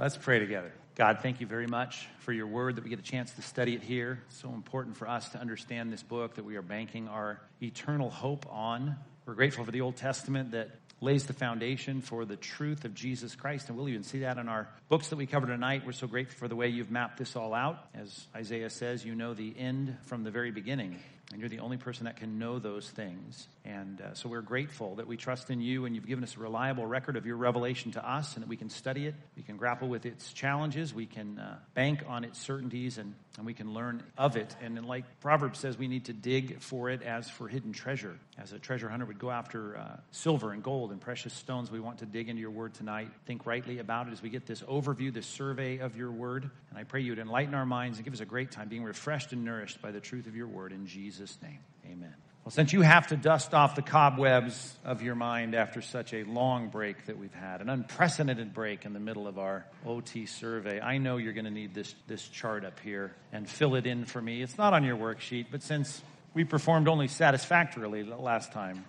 Let's pray together. God, thank you very much for your word that we get a chance to study it here. It's so important for us to understand this book that we are banking our eternal hope on. We're grateful for the Old Testament that lays the foundation for the truth of Jesus Christ. And we'll even see that in our books that we cover tonight. We're so grateful for the way you've mapped this all out. As Isaiah says, you know the end from the very beginning. And you're the only person that can know those things. And uh, so we're grateful that we trust in you and you've given us a reliable record of your revelation to us and that we can study it. We can grapple with its challenges. We can uh, bank on its certainties and, and we can learn of it. And like Proverbs says, we need to dig for it as for hidden treasure. As a treasure hunter would go after uh, silver and gold and precious stones, we want to dig into your word tonight. Think rightly about it as we get this overview, this survey of your word. And I pray you would enlighten our minds and give us a great time being refreshed and nourished by the truth of your word in Jesus' Jesus' name, amen. Well, since you have to dust off the cobwebs of your mind after such a long break that we've had, an unprecedented break in the middle of our OT survey, I know you're going to need this, this chart up here and fill it in for me. It's not on your worksheet, but since we performed only satisfactorily last time,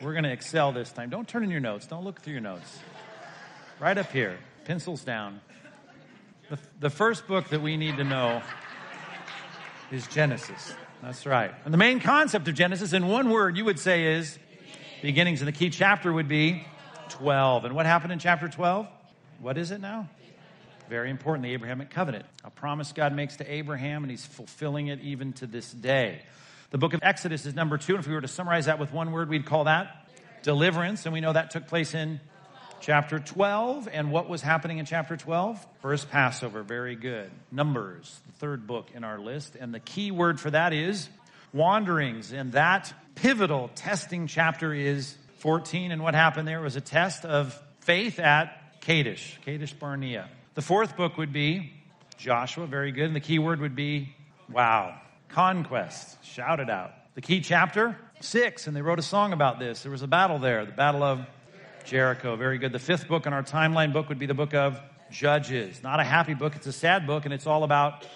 we're going to excel this time. Don't turn in your notes. Don't look through your notes. Right up here, pencils down. The, the first book that we need to know is Genesis. That's right. And the main concept of Genesis, in one word, you would say is beginnings. And the key chapter would be 12. And what happened in chapter 12? What is it now? Very important, the Abrahamic covenant. A promise God makes to Abraham, and he's fulfilling it even to this day. The book of Exodus is number two. And if we were to summarize that with one word, we'd call that deliverance. And we know that took place in chapter 12. And what was happening in chapter 12? First Passover. Very good. Numbers, the third book in our list. And the key word for that is wanderings. And that pivotal testing chapter is 14. And what happened there was a test of faith at Kadesh, Kadesh Barnea. The fourth book would be Joshua. Very good. And the key word would be wow. Conquest. Shout it out. The key chapter, six. And they wrote a song about this. There was a battle there, the Battle of Jericho. Very good. The fifth book in our timeline book would be the book of Judges. Not a happy book, it's a sad book, and it's all about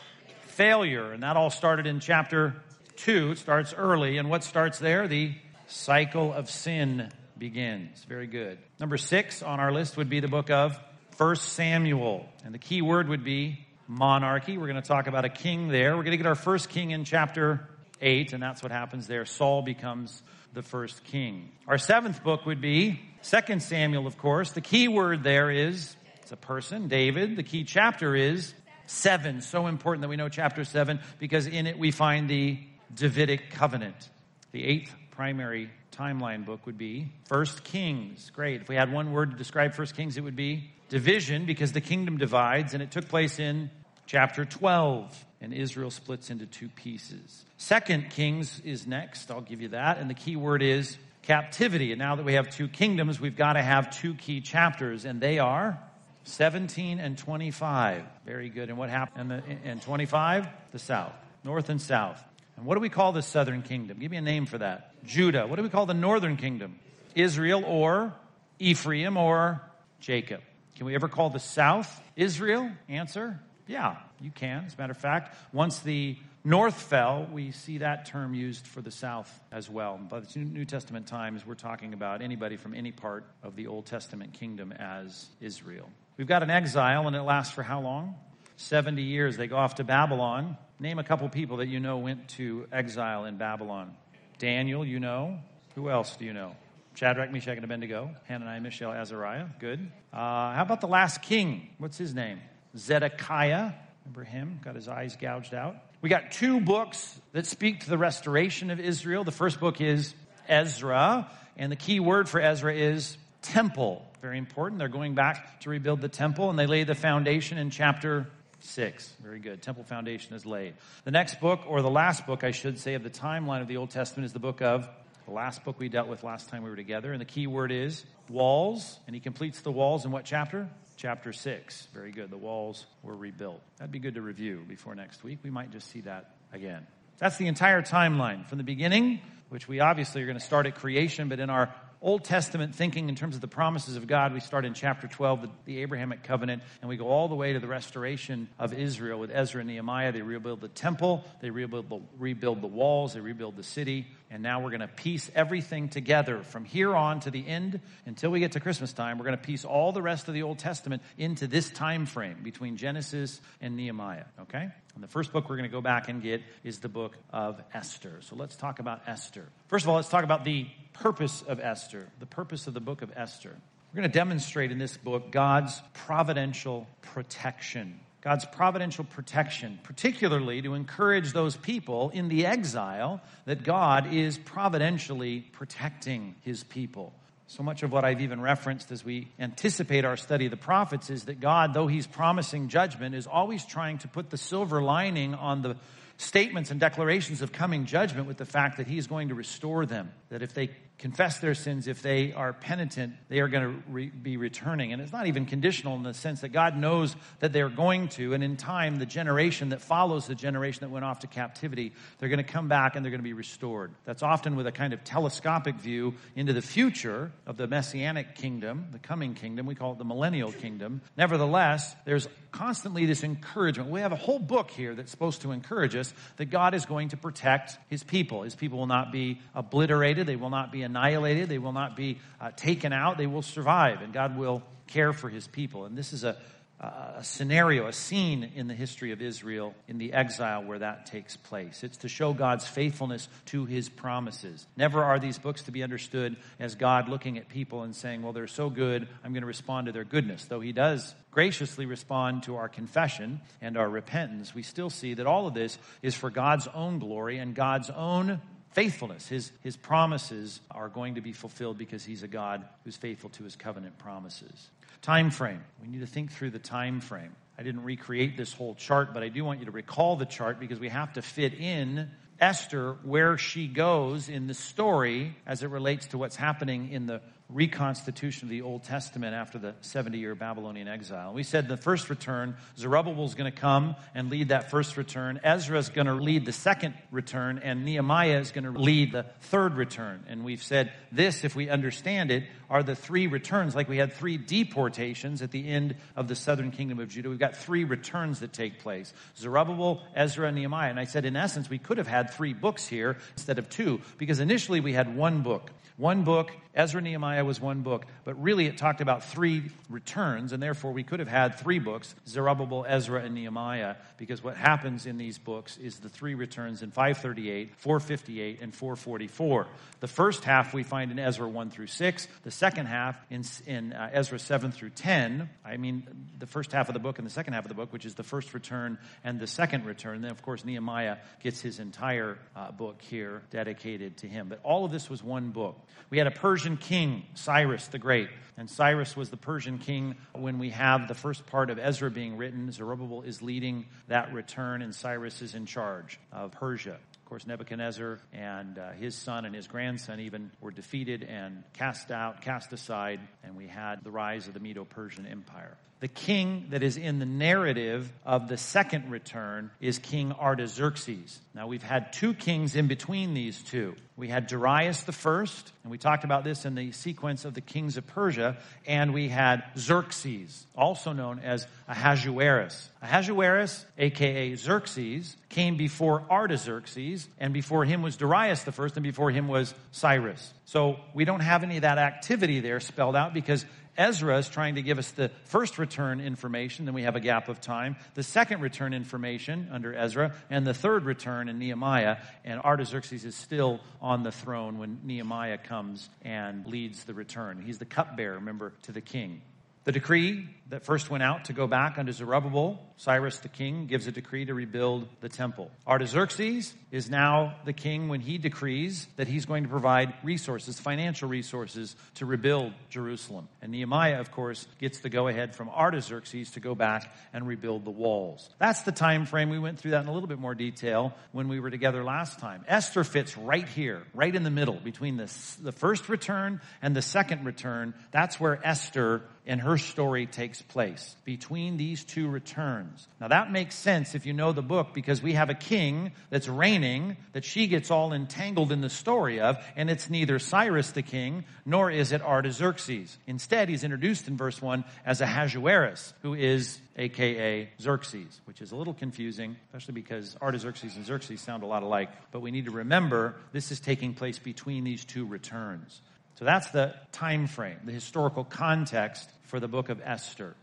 failure. And that all started in chapter 2. It starts early. And what starts there? The cycle of sin begins. Very good. Number six on our list would be the book of First Samuel. And the key word would be monarchy. We're going to talk about a king there. We're going to get our first king in chapter 8, and that's what happens there. Saul becomes the first king. Our seventh book would be Second Samuel, of course. The key word there is it's a person, David. The key chapter is seven. So important that we know chapter seven because in it we find the Davidic covenant. The eighth primary timeline book would be First Kings. Great. If we had one word to describe First Kings, it would be division because the kingdom divides, and it took place in chapter 12 and Israel splits into two pieces. Second Kings is next. I'll give you that. And the key word is captivity. And now that we have two kingdoms, we've got to have two key chapters, and they are 17 and 25. Very good. And what happened? And, the, and 25, the south, north and south. And what do we call the southern kingdom? Give me a name for that. Judah. What do we call the northern kingdom? Israel or Ephraim or Jacob. Can we ever call the south Israel? Answer yeah, you can. As a matter of fact, once the north fell, we see that term used for the south as well. By the New Testament times, we're talking about anybody from any part of the Old Testament kingdom as Israel. We've got an exile, and it lasts for how long? 70 years. They go off to Babylon. Name a couple people that you know went to exile in Babylon. Daniel, you know. Who else do you know? Shadrach, Meshach, and Abednego. Hananiah, Mishael, Azariah. Good. Uh, how about the last king? What's his name? Zedekiah. Remember him? Got his eyes gouged out. We got two books that speak to the restoration of Israel. The first book is Ezra, and the key word for Ezra is temple. Very important. They're going back to rebuild the temple, and they lay the foundation in chapter 6. Very good. Temple foundation is laid. The next book, or the last book, I should say, of the timeline of the Old Testament is the book of the last book we dealt with last time we were together. And the key word is walls. And he completes the walls in what chapter? chapter 6. Very good. The walls were rebuilt. That'd be good to review before next week. We might just see that again. That's the entire timeline from the beginning, which we obviously are going to start at creation, but in our Old Testament thinking in terms of the promises of God, we start in chapter 12, the, the Abrahamic covenant, and we go all the way to the restoration of Israel with Ezra and Nehemiah. They rebuild the temple, they rebuild the, rebuild the walls, they rebuild the city, and now we're going to piece everything together from here on to the end until we get to Christmas time. We're going to piece all the rest of the Old Testament into this time frame between Genesis and Nehemiah, okay? And the first book we're going to go back and get is the book of Esther. So let's talk about Esther. First of all, let's talk about the purpose of Esther, the purpose of the book of Esther. We're going to demonstrate in this book God's providential protection. God's providential protection, particularly to encourage those people in the exile that God is providentially protecting his people. So much of what I've even referenced as we anticipate our study of the prophets is that God, though He's promising judgment, is always trying to put the silver lining on the statements and declarations of coming judgment with the fact that He is going to restore them. That if they confess their sins, if they are penitent, they are going to re- be returning. And it's not even conditional in the sense that God knows that they're going to. And in time, the generation that follows the generation that went off to captivity, they're going to come back and they're going to be restored. That's often with a kind of telescopic view into the future of the messianic kingdom, the coming kingdom. We call it the millennial kingdom. Nevertheless, there's constantly this encouragement. We have a whole book here that's supposed to encourage us that God is going to protect his people. His people will not be obliterated, they will not be annihilated, they will not be uh, taken out, they will survive, and God will care for his people. And this is a, a scenario, a scene in the history of Israel in the exile where that takes place. It's to show God's faithfulness to his promises. Never are these books to be understood as God looking at people and saying, Well, they're so good, I'm going to respond to their goodness. Though he does graciously respond to our confession and our repentance, we still see that all of this is for God's own glory and God's own faithfulness. His, his promises are going to be fulfilled because he's a God who's faithful to his covenant promises. Time frame. We need to think through the time frame. I didn't recreate this whole chart, but I do want you to recall the chart because we have to fit in Esther where she goes in the story as it relates to what's happening in the reconstitution of the Old Testament after the 70 year Babylonian exile. We said the first return, Zerubbabel is going to come and lead that first return. Ezra is going to lead the second return, and Nehemiah is going to lead the third return. And we've said this, if we understand it, are the three returns. Like we had three deportations at the end of the southern kingdom of Judah. We've got three returns that take place Zerubbabel, Ezra, and Nehemiah. And I said, in essence, we could have had three books here instead of two, because initially we had one book. One book, Ezra Nehemiah was one book, but really it talked about three returns, and therefore we could have had three books Zerubbabel, Ezra, and Nehemiah, because what happens in these books is the three returns in 538, 458, and 444. The first half we find in Ezra 1 through 6, the second half in, in uh, Ezra 7 through 10. I mean, the first half of the book and the second half of the book, which is the first return and the second return. Then, of course, Nehemiah gets his entire uh, book here dedicated to him. But all of this was one book. We had a Persian king, Cyrus the Great. And Cyrus was the Persian king when we have the first part of Ezra being written. Zerubbabel is leading that return, and Cyrus is in charge of Persia. Of course, Nebuchadnezzar and uh, his son and his grandson even were defeated and cast out, cast aside, and we had the rise of the Medo Persian Empire. The king that is in the narrative of the second return is King Artaxerxes. Now, we've had two kings in between these two. We had Darius the first, and we talked about this in the sequence of the kings of Persia, and we had Xerxes, also known as Ahasuerus. Ahasuerus, aka Xerxes, came before Artaxerxes, and before him was Darius the first, and before him was Cyrus. So we don't have any of that activity there spelled out because Ezra is trying to give us the first return information, then we have a gap of time, the second return information under Ezra, and the third return in Nehemiah. And Artaxerxes is still on the throne when Nehemiah comes and leads the return. He's the cupbearer, remember, to the king. The decree that first went out to go back under Zerubbabel, Cyrus the king gives a decree to rebuild the temple. Artaxerxes is now the king when he decrees that he's going to provide resources, financial resources, to rebuild Jerusalem. And Nehemiah, of course, gets the go ahead from Artaxerxes to go back and rebuild the walls. That's the time frame. We went through that in a little bit more detail when we were together last time. Esther fits right here, right in the middle between the, the first return and the second return. That's where Esther and her story takes place between these two returns. Now that makes sense if you know the book because we have a king that's reigning that she gets all entangled in the story of, and it's neither Cyrus the king nor is it Artaxerxes. Instead, he's introduced in verse 1 as Ahasuerus, who is aka Xerxes, which is a little confusing, especially because Artaxerxes and Xerxes sound a lot alike. But we need to remember this is taking place between these two returns. So that's the time frame, the historical context for the book of Esther.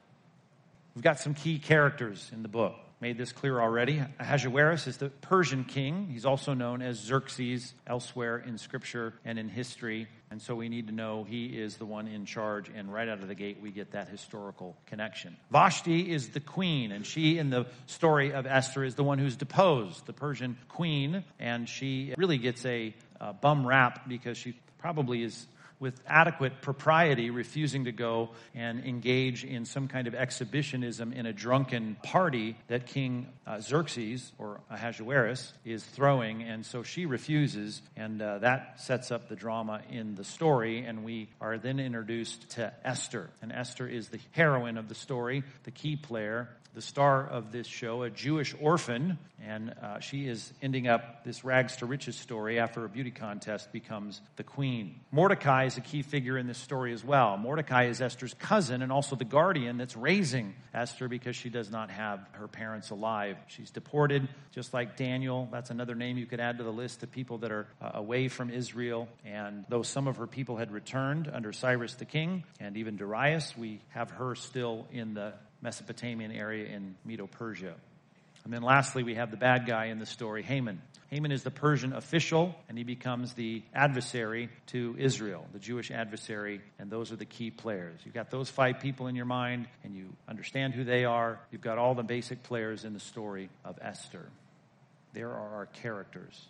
We've got some key characters in the book. Made this clear already. Ahasuerus is the Persian king. He's also known as Xerxes elsewhere in scripture and in history. And so we need to know he is the one in charge. And right out of the gate, we get that historical connection. Vashti is the queen, and she, in the story of Esther, is the one who's deposed, the Persian queen. And she really gets a, a bum rap because she probably is with adequate propriety, refusing to go and engage in some kind of exhibitionism in a drunken party that King uh, Xerxes or Ahasuerus is throwing. And so she refuses, and uh, that sets up the drama in the story. And we are then introduced to Esther. And Esther is the heroine of the story, the key player the star of this show, a Jewish orphan, and uh, she is ending up this rags to riches story after a beauty contest becomes the queen. Mordecai is a key figure in this story as well. Mordecai is Esther's cousin and also the guardian that's raising Esther because she does not have her parents alive. She's deported, just like Daniel. That's another name you could add to the list of people that are uh, away from Israel. And though some of her people had returned under Cyrus the king and even Darius, we have her still in the Mesopotamian area in Medo Persia. And then lastly, we have the bad guy in the story, Haman. Haman is the Persian official, and he becomes the adversary to Israel, the Jewish adversary, and those are the key players. You've got those five people in your mind, and you understand who they are. You've got all the basic players in the story of Esther. There are our characters.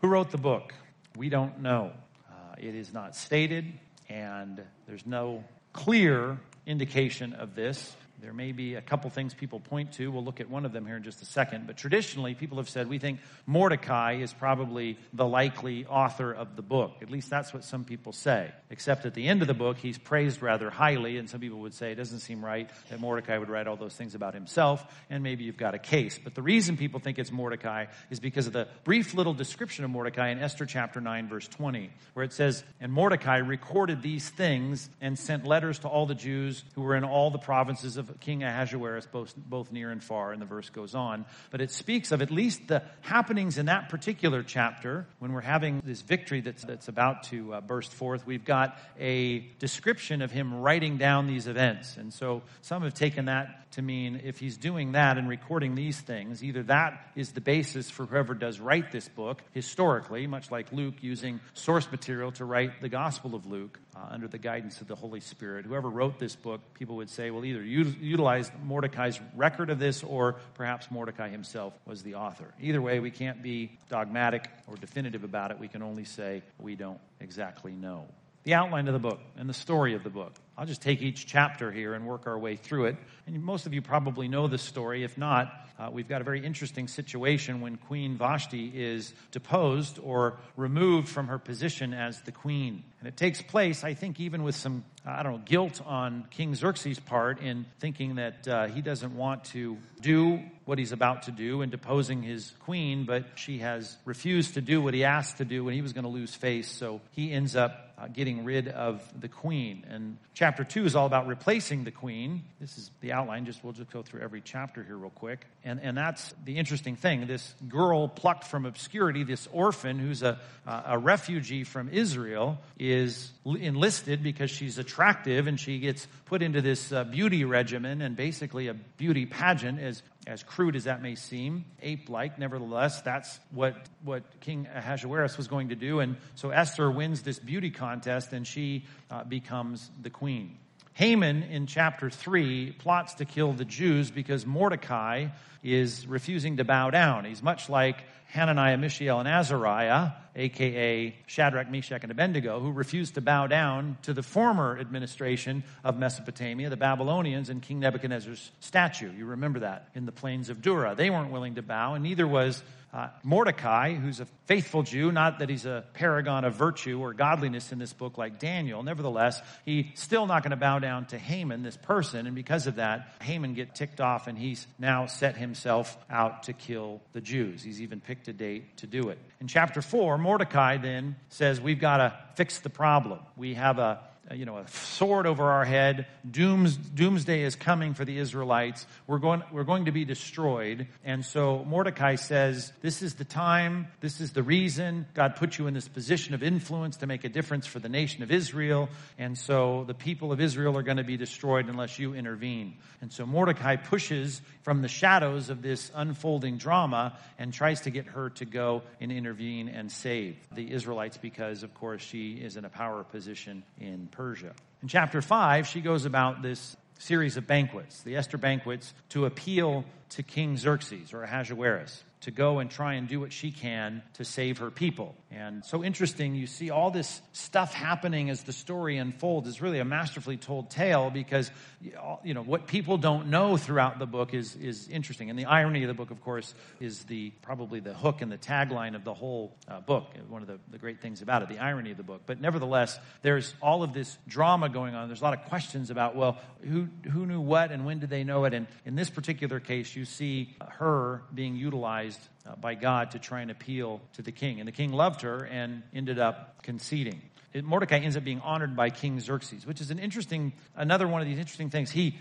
Who wrote the book? We don't know. Uh, it is not stated, and there's no clear indication of this. There may be a couple things people point to. We'll look at one of them here in just a second. But traditionally, people have said we think Mordecai is probably the likely author of the book. At least that's what some people say. Except at the end of the book, he's praised rather highly, and some people would say it doesn't seem right that Mordecai would write all those things about himself, and maybe you've got a case. But the reason people think it's Mordecai is because of the brief little description of Mordecai in Esther chapter 9, verse 20, where it says, And Mordecai recorded these things and sent letters to all the Jews who were in all the provinces of of King Ahasuerus, both, both near and far, and the verse goes on. But it speaks of at least the happenings in that particular chapter when we're having this victory that's, that's about to uh, burst forth. We've got a description of him writing down these events. And so some have taken that to mean if he's doing that and recording these things, either that is the basis for whoever does write this book historically, much like Luke using source material to write the Gospel of Luke uh, under the guidance of the Holy Spirit. Whoever wrote this book, people would say, well, either you utilized Mordecai's record of this or perhaps Mordecai himself was the author. Either way, we can't be dogmatic or definitive about it. We can only say we don't exactly know. The outline of the book and the story of the book. I'll just take each chapter here and work our way through it. And most of you probably know this story. If not, uh, we've got a very interesting situation when Queen Vashti is deposed or removed from her position as the queen. And it takes place, I think, even with some, I don't know, guilt on King Xerxes' part in thinking that uh, he doesn't want to do what he's about to do in deposing his queen, but she has refused to do what he asked to do and he was going to lose face. So he ends up uh, getting rid of the queen. And chapter two is all about replacing the queen. This is the outline. Just we'll just go through every chapter here real quick. And and that's the interesting thing. This girl plucked from obscurity, this orphan who's a a refugee from Israel, is enlisted because she's attractive and she gets put into this uh, beauty regimen and basically a beauty pageant as as crude as that may seem, ape like, nevertheless, that's what, what King Ahasuerus was going to do. And so Esther wins this beauty contest and she uh, becomes the queen. Haman in chapter 3 plots to kill the Jews because Mordecai is refusing to bow down. He's much like Hananiah, Mishael, and Azariah, aka Shadrach, Meshach, and Abednego, who refused to bow down to the former administration of Mesopotamia, the Babylonians, and King Nebuchadnezzar's statue. You remember that in the plains of Dura. They weren't willing to bow, and neither was uh, Mordecai, who's a faithful Jew, not that he's a paragon of virtue or godliness in this book like Daniel. Nevertheless, he's still not going to bow down to Haman, this person, and because of that, Haman get ticked off, and he's now set himself out to kill the Jews. He's even picked a date to do it. In chapter four, Mordecai then says, "We've got to fix the problem. We have a you know, a sword over our head. Dooms, doomsday is coming for the Israelites. We're going, we're going to be destroyed. And so Mordecai says, this is the time. This is the reason God put you in this position of influence to make a difference for the nation of Israel. And so the people of Israel are going to be destroyed unless you intervene. And so Mordecai pushes from the shadows of this unfolding drama and tries to get her to go and intervene and save the Israelites because, of course, she is in a power position in Persia. In chapter 5, she goes about this series of banquets, the Esther banquets, to appeal to King Xerxes or Ahasuerus to go and try and do what she can to save her people. And so interesting, you see all this stuff happening as the story unfolds. It's really a masterfully told tale because, you know, what people don't know throughout the book is, is interesting. And the irony of the book, of course, is the, probably the hook and the tagline of the whole uh, book. One of the, the great things about it, the irony of the book. But nevertheless, there's all of this drama going on. There's a lot of questions about, well, who, who knew what and when did they know it? And in this particular case, you see her being utilized uh, by God to try and appeal to the king. And the king loved her and ended up conceding. Mordecai ends up being honored by King Xerxes, which is an interesting, another one of these interesting things. He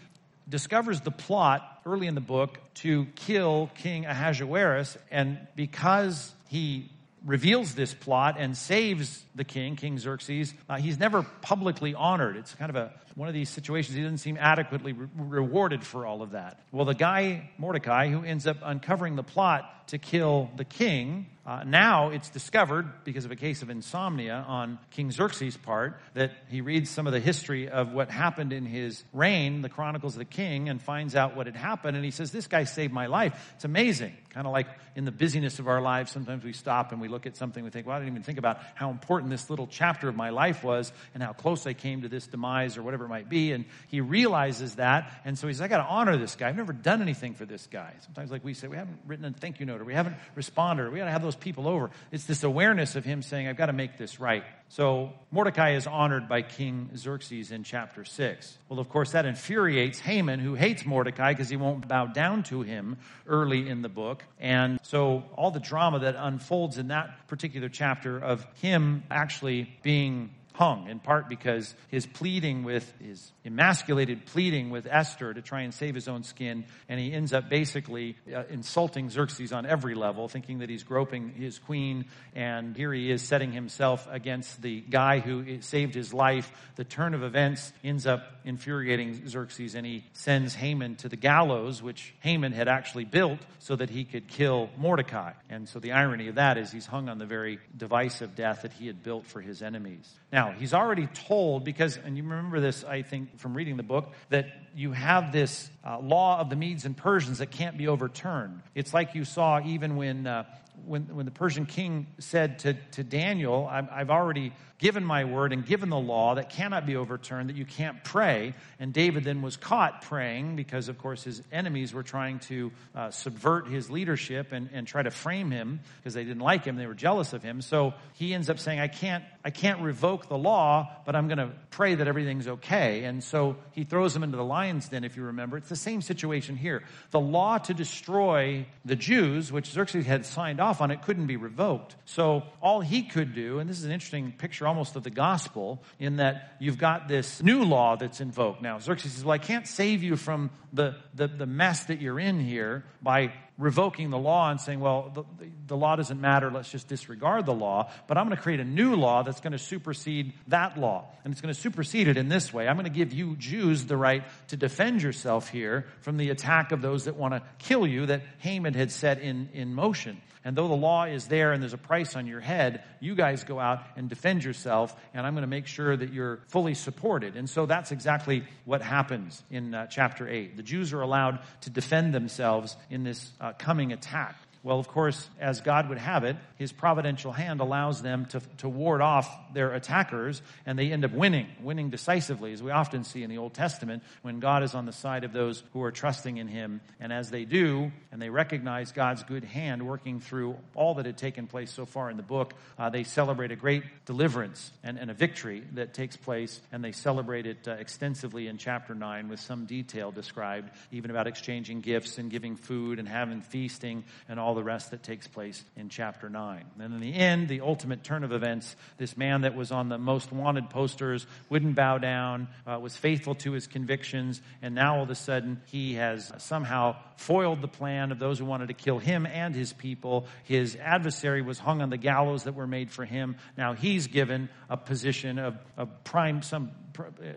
discovers the plot early in the book to kill King Ahasuerus, and because he reveals this plot and saves the king, King Xerxes, uh, he's never publicly honored. It's kind of a one of these situations. He doesn't seem adequately re- rewarded for all of that. Well, the guy Mordecai, who ends up uncovering the plot to kill the king, uh, now it's discovered, because of a case of insomnia on King Xerxes' part, that he reads some of the history of what happened in his reign, the Chronicles of the King, and finds out what had happened. And he says, This guy saved my life. It's amazing. Kind of like in the busyness of our lives, sometimes we stop and we look at something, we think, Well, I didn't even think about how important this little chapter of my life was and how close I came to this demise or whatever it might be. And he realizes that. And so he says, I got to honor this guy. I've never done anything for this guy. Sometimes, like we say, we haven't written a thank you note or we haven't responded or we got to have those people over. It's this awareness of him saying, I've got to make this right. So Mordecai is honored by King Xerxes in chapter 6. Well, of course, that infuriates Haman, who hates Mordecai because he won't bow down to him early in the book. And so all the drama that unfolds in that particular chapter of him actually being hung, in part because his pleading with, his emasculated pleading with Esther to try and save his own skin, and he ends up basically uh, insulting Xerxes on every level, thinking that he's groping his queen, and here he is setting himself against the guy who saved his life. The turn of events ends up infuriating Xerxes, and he sends Haman to the gallows, which Haman had actually built so that he could kill Mordecai. And so the irony of that is he's hung on the very device of death that he had built for his enemies. Now, he's already told, because, and you remember this, I think, from reading the book, that you have this uh, law of the Medes and Persians that can't be overturned. It's like you saw even when, uh, when, when the Persian king said to, to Daniel, I've already given my word and given the law that cannot be overturned, that you can't pray. And David then was caught praying because, of course, his enemies were trying to uh, subvert his leadership and, and try to frame him because they didn't like him. They were jealous of him. So he ends up saying, I can't, I can't revoke the law, but I'm going to pray that everything's okay. And so he throws him into the lion's den, if you remember. It's the same situation here. The law to destroy the Jews, which Xerxes had signed off on, it couldn't be revoked. So all he could do, and this is an interesting picture almost of the gospel in that you've got this new law that's invoked. Now, Xerxes says, Well, I can't save you from the, the, the mess that you're in here by revoking the law and saying, well, the, the, law doesn't matter, let's just disregard the law. But I'm going to create a new law that's going to supersede that law. And it's going to supersede it in this way. I'm going to give you Jews the right to defend yourself here from the attack of those that want to kill you that Haman had set in, in motion. And though the law is there and there's a price on your head, you guys go out and defend yourself, and I'm going to make sure that you're fully supported. And so that's exactly what happens in uh, chapter 8. The Jews are allowed to defend themselves in this uh, coming attack. Well, of course, as God would have it, his providential hand allows them to, to ward off their attackers, and they end up winning, winning decisively, as we often see in the Old Testament, when God is on the side of those who are trusting in him. And as they do, and they recognize God's good hand working through all that had taken place so far in the book, uh, they celebrate a great deliverance and, and, a victory that takes place, and they celebrate it uh, extensively in chapter 9 with some detail described, even about exchanging gifts and giving food and having feasting and all the rest that takes place in chapter 9. And in the end, the ultimate turn of events, this man that was on the most wanted posters wouldn't bow down, uh, was faithful to his convictions, and now all of a sudden he has somehow foiled the plan of those who wanted to kill him and his people. His adversary was hung on the gallows that were made for him. Now he's given a position of, of prime, some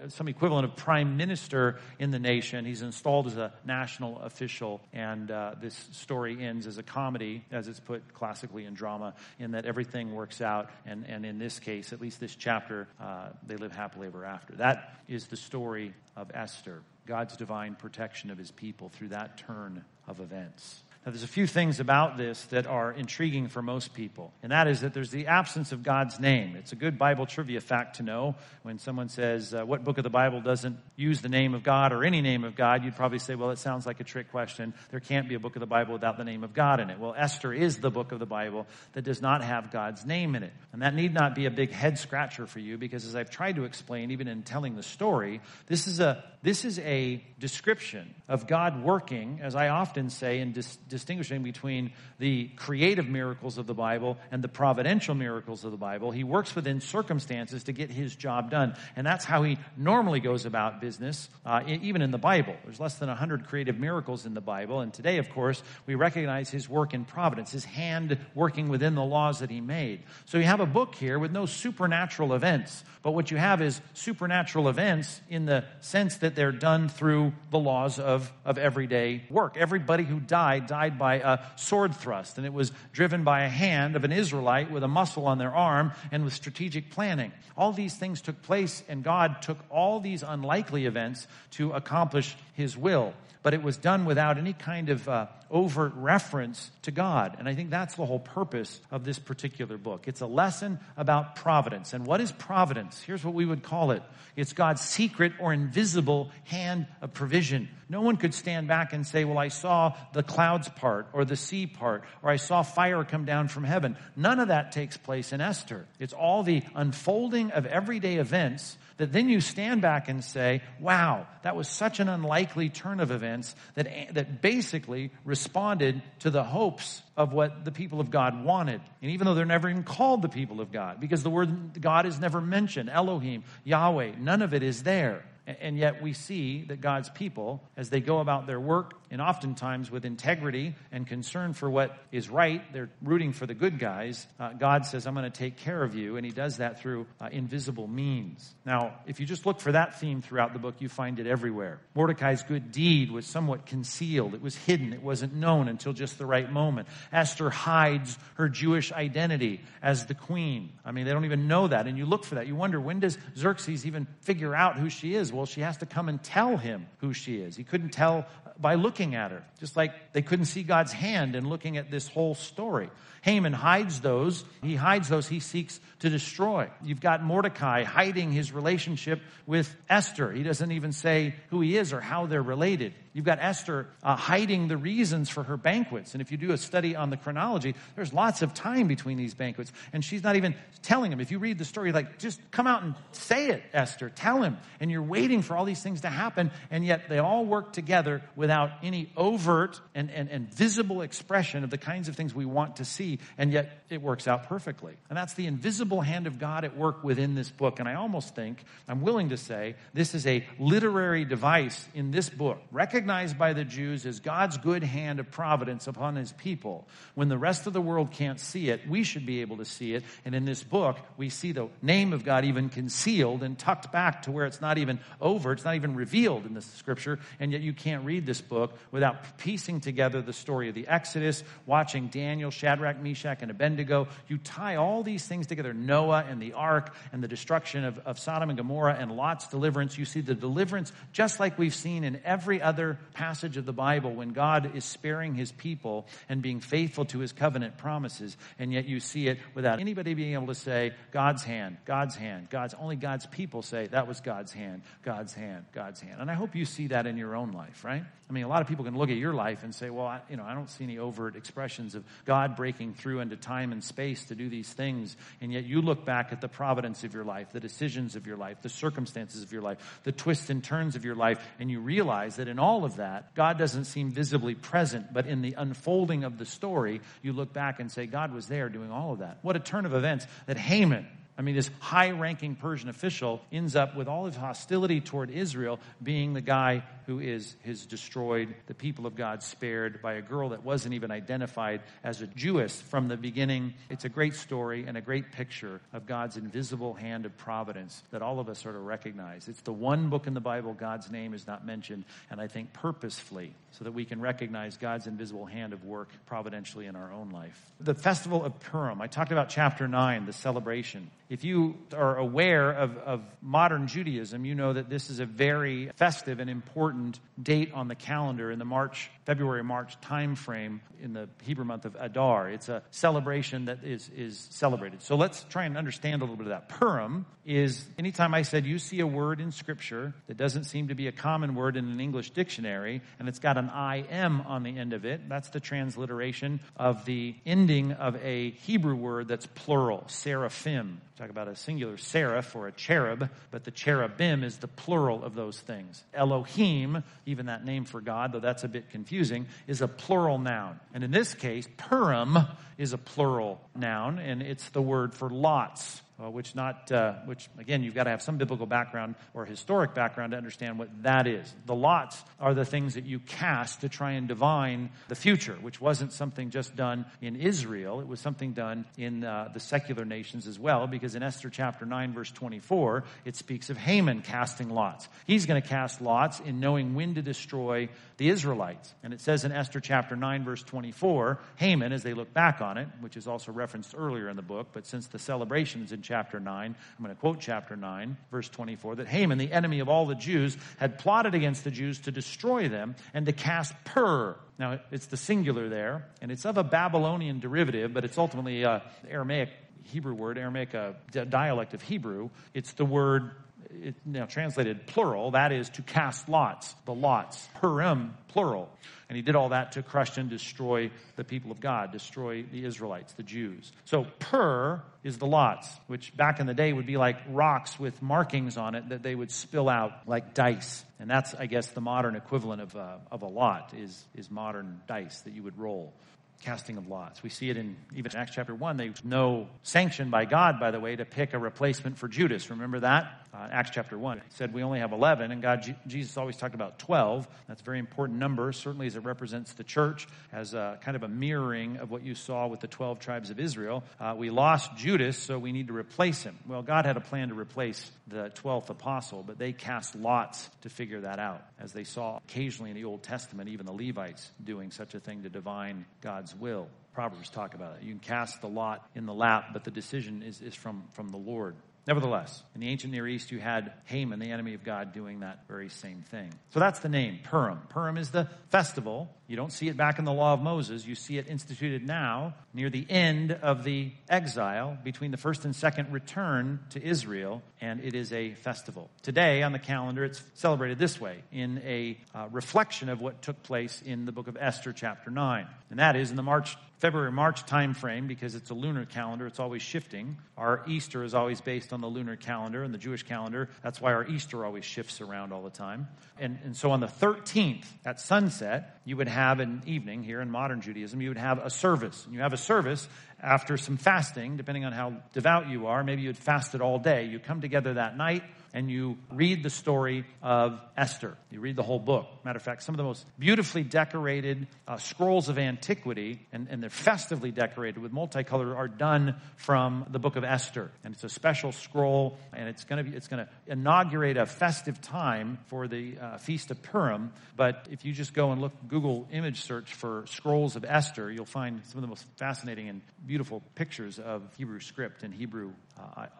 some equivalent of prime minister in the nation. He's installed as a national official, and uh, this story ends as a comedy, as it's put classically in drama, in that everything works out, and, and in this case, at least this chapter, uh, they live happily ever after. That is the story of Esther, God's divine protection of his people through that turn of events. Now, there's a few things about this that are intriguing for most people, and that is that there's the absence of God's name. It's a good Bible trivia fact to know. When someone says, uh, What book of the Bible doesn't use the name of God or any name of God? you'd probably say, Well, it sounds like a trick question. There can't be a book of the Bible without the name of God in it. Well, Esther is the book of the Bible that does not have God's name in it. And that need not be a big head scratcher for you because, as I've tried to explain, even in telling the story, this is a, this is a description of God working, as I often say, in dis- distinguishing between the creative miracles of the Bible and the providential miracles of the Bible. He works within circumstances to get his job done. And that's how he normally goes about business, uh, even in the Bible. There's less than 100 creative miracles in the Bible. And today, of course, we recognize his work in providence, his hand working within the laws that he made. So you have a book here with no supernatural events. But what you have is supernatural events in the sense that they're done through the laws of, of everyday work. Everybody who died, died by a sword thrust, and it was driven by a hand of an Israelite with a muscle on their arm and with strategic planning. All these things took place, and God took all these unlikely events to accomplish his will but it was done without any kind of uh, overt reference to God. And I think that's the whole purpose of this particular book. It's a lesson about providence. And what is providence? Here's what we would call it it's God's secret or invisible hand of provision. No one could stand back and say, Well, I saw the clouds part, or the sea part, or I saw fire come down from heaven. None of that takes place in Esther. It's all the unfolding of everyday events that then you stand back and say, wow, that was such an unlikely turn of events that, that basically responded to the hopes of what the people of God wanted. And even though they're never even called the people of God, because the word God is never mentioned, Elohim, Yahweh, none of it is there. And yet we see that God's people, as they go about their work, and oftentimes with integrity and concern for what is right, they're rooting for the good guys. Uh, God says, I'm going to take care of you. And he does that through uh, invisible means. Now, if you just look for that theme throughout the book, you find it everywhere. Mordecai's good deed was somewhat concealed. It was hidden. It wasn't known until just the right moment. Esther hides her Jewish identity as the queen. I mean, they don't even know that. And you look for that. You wonder, when does Xerxes even figure out who she is? Well, she has to come and tell him who she is. He couldn't tell by looking at her, just like they couldn't see God's hand in looking at this whole story. Haman hides those. He hides those he seeks to destroy. You've got Mordecai hiding his relationship with Esther. He doesn't even say who he is or how they're related. You've got Esther uh, hiding the reasons for her banquets. And if you do a study on the chronology, there's lots of time between these banquets. And she's not even telling him. If you read the story, like, just come out and say it, Esther. Tell him. And you're waiting for all these things to happen. And yet they all work together without any overt and, and, and visible expression of the kinds of things we want to see. And yet it works out perfectly. And that's the invisible hand of God at work within this book. And I almost think, I'm willing to say, this is a literary device in this book. Recognized by the Jews as God's good hand of providence upon his people. When the rest of the world can't see it, we should be able to see it. And in this book, we see the name of God even concealed and tucked back to where it's not even over, it's not even revealed in the scripture, and yet you can't read this book without piecing together the story of the Exodus, watching Daniel, Shadrach, Meshach, and Abednego. You tie all these things together Noah and the ark and the destruction of, of Sodom and Gomorrah and Lot's deliverance. You see the deliverance just like we've seen in every other passage of the Bible when God is sparing his people and being faithful to his covenant promises. And yet you see it without anybody being able to say, God's hand, God's hand, God's, only God's people say, that was God's hand, God's hand, God's hand. And I hope you see that in your own life, right? I mean, a lot of people can look at your life and say, well, I, you know, I don't see any overt expressions of God breaking through into time and space to do these things. And yet you look back at the providence of your life, the decisions of your life, the circumstances of your life, the twists and turns of your life, and you realize that in all of that, God doesn't seem visibly present, but in the unfolding of the story, you look back and say, God was there doing all of that. What a turn of events that Haman, I mean, this high ranking Persian official ends up with all his hostility toward Israel being the guy who is his destroyed, the people of God spared by a girl that wasn't even identified as a Jewess from the beginning. It's a great story and a great picture of God's invisible hand of providence that all of us sort of recognize. It's the one book in the Bible God's name is not mentioned, and I think purposefully, so that we can recognize God's invisible hand of work providentially in our own life. The festival of Purim, I talked about chapter 9, the celebration. If you are aware of, of modern Judaism, you know that this is a very festive and important date on the calendar in the March, February, March time frame in the Hebrew month of Adar. It's a celebration that is, is celebrated. So let's try and understand a little bit of that. Purim is anytime I said you see a word in Scripture that doesn't seem to be a common word in an English dictionary, and it's got an IM on the end of it, that's the transliteration of the ending of a Hebrew word that's plural, seraphim. Talk about a singular seraph or a cherub, but the cherubim is the plural of those things. Elohim, even that name for God, though that's a bit confusing, is a plural noun. And in this case, Purim is a plural noun, and it's the word for lots uh, which not, uh, which again, you've got to have some biblical background or historic background to understand what that is. The lots are the things that you cast to try and divine the future, which wasn't something just done in Israel. It was something done in uh, the secular nations as well, because in Esther chapter 9, verse 24, it speaks of Haman casting lots. He's going to cast lots in knowing when to destroy the Israelites. And it says in Esther chapter 9, verse 24, Haman, as they look back on it, which is also referenced earlier in the book, but since the celebrations in chapter 9. I'm going to quote chapter 9, verse 24, that Haman, the enemy of all the Jews, had plotted against the Jews to destroy them and to cast pur. Now, it's the singular there, and it's of a Babylonian derivative, but it's ultimately a Aramaic Hebrew word, Aramaic uh, dialect of Hebrew. It's the word it, now translated plural, that is to cast lots, the lots, Purim, plural. And he did all that to crush and destroy the people of God, destroy the Israelites, the Jews. So Pur is the lots, which back in the day would be like rocks with markings on it that they would spill out like dice. And that's, I guess, the modern equivalent of, uh, of a lot is, is modern dice that you would roll casting of lots. We see it in even Acts chapter 1. There's no sanction by God, by the way, to pick a replacement for Judas. Remember that? Uh, Acts chapter 1. It said we only have 11, and God, Jesus always talked about 12. That's a very important number, certainly as it represents the church, as a, kind of a mirroring of what you saw with the 12 tribes of Israel. Uh, we lost Judas, so we need to replace him. Well, God had a plan to replace the 12th apostle, but they cast lots to figure that out, as they saw occasionally in the Old Testament, even the Levites doing such a thing to divine God's will. Proverbs talk about it. You can cast the lot in the lap, but the decision is, is from, from the Lord. Nevertheless, in the ancient Near East, you had Haman, the enemy of God, doing that very same thing. So that's the name, Purim. Purim is the festival. You don't see it back in the law of Moses. You see it instituted now near the end of the exile between the first and second return to Israel, and it is a festival. Today on the calendar, it's celebrated this way in a uh, reflection of what took place in the book of Esther, chapter 9. And that is in the March February March time frame because it's a lunar calendar, it's always shifting. Our Easter is always based on the lunar calendar and the Jewish calendar. That's why our Easter always shifts around all the time. And, and so on the 13th at sunset, you would have an evening here in modern Judaism, you would have a service. You have a service after some fasting, depending on how devout you are. Maybe you'd fasted all day. You come together that night and you read the story of Esther. You read the whole book. Matter of fact, some of the most beautifully decorated uh, scrolls of antiquity, and, and they're festively decorated with multicolor, are done from the book of Esther. And it's a special scroll, and it's going to it's going to inaugurate a festive time for the uh, feast of Purim. But if you just go and look Google image search for scrolls of Esther, you'll find some of the most fascinating and beautiful pictures of Hebrew script and Hebrew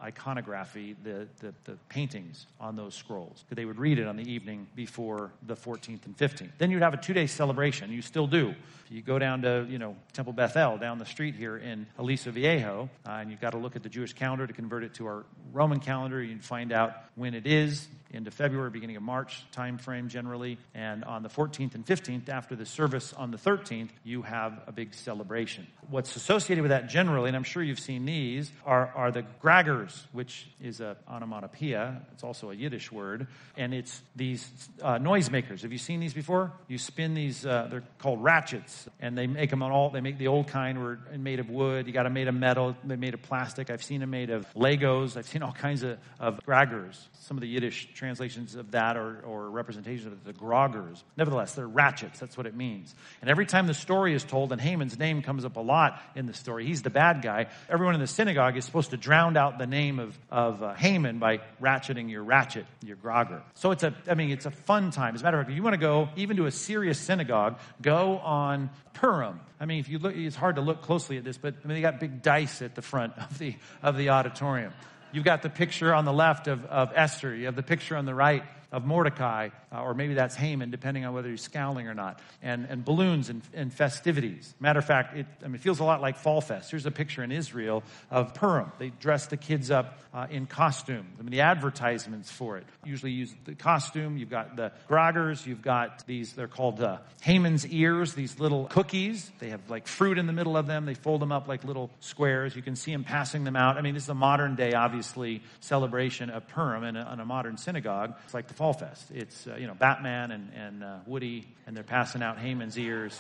iconography, the, the, the, paintings on those scrolls. They would read it on the evening before the 14th and 15th. Then you'd have a two day celebration. You still do. You go down to, you know, Temple Bethel down the street here in Aliso Viejo, uh, and you've got to look at the Jewish calendar to convert it to our Roman calendar. You can find out when it is into February, beginning of March time frame generally. And on the 14th and 15th, after the service on the 13th, you have a big celebration. What's associated with that generally, and I'm sure you've seen these, are, are the graggers, which is a onomatopoeia. It's also a Yiddish word. And it's these uh, noisemakers. Have you seen these before? You spin these, uh, they're called ratchets. And they make them on all, they make the old kind where made of wood. You got them made of metal, they made of plastic. I've seen them made of Legos. I've seen all kinds of, of graggers. Some of the Yiddish translations of that or, or representations of the groggers. Nevertheless, they're ratchets. That's what it means. And every time the story is told, and Haman's name comes up a lot in the story, he's the bad guy. Everyone in the synagogue is supposed to drown out the name of, of uh, Haman by ratcheting your ratchet, your grogger. So it's a, I mean, it's a fun time. As a matter of fact, if you want to go even to a serious synagogue, go on Purim. I mean, if you look, it's hard to look closely at this, but I mean, they got big dice at the front of the, of the auditorium. You've got the picture on the left of, of Esther. You have the picture on the right of Mordecai, uh, or maybe that's Haman, depending on whether he's scowling or not, and, and balloons and, and festivities. Matter of fact, it, I mean, it feels a lot like Fall Fest. Here's a picture in Israel of Purim. They dress the kids up uh, in costume. I mean, the advertisements for it usually use the costume. You've got the groggers. You've got these, they're called uh, Haman's ears, these little cookies. They have like fruit in the middle of them. They fold them up like little squares. You can see them passing them out. I mean, this is a modern day, obviously, celebration of Purim in a, in a modern synagogue. It's like the Fall Fest. It's, uh, you know, Batman and, and uh, Woody, and they're passing out Haman's ears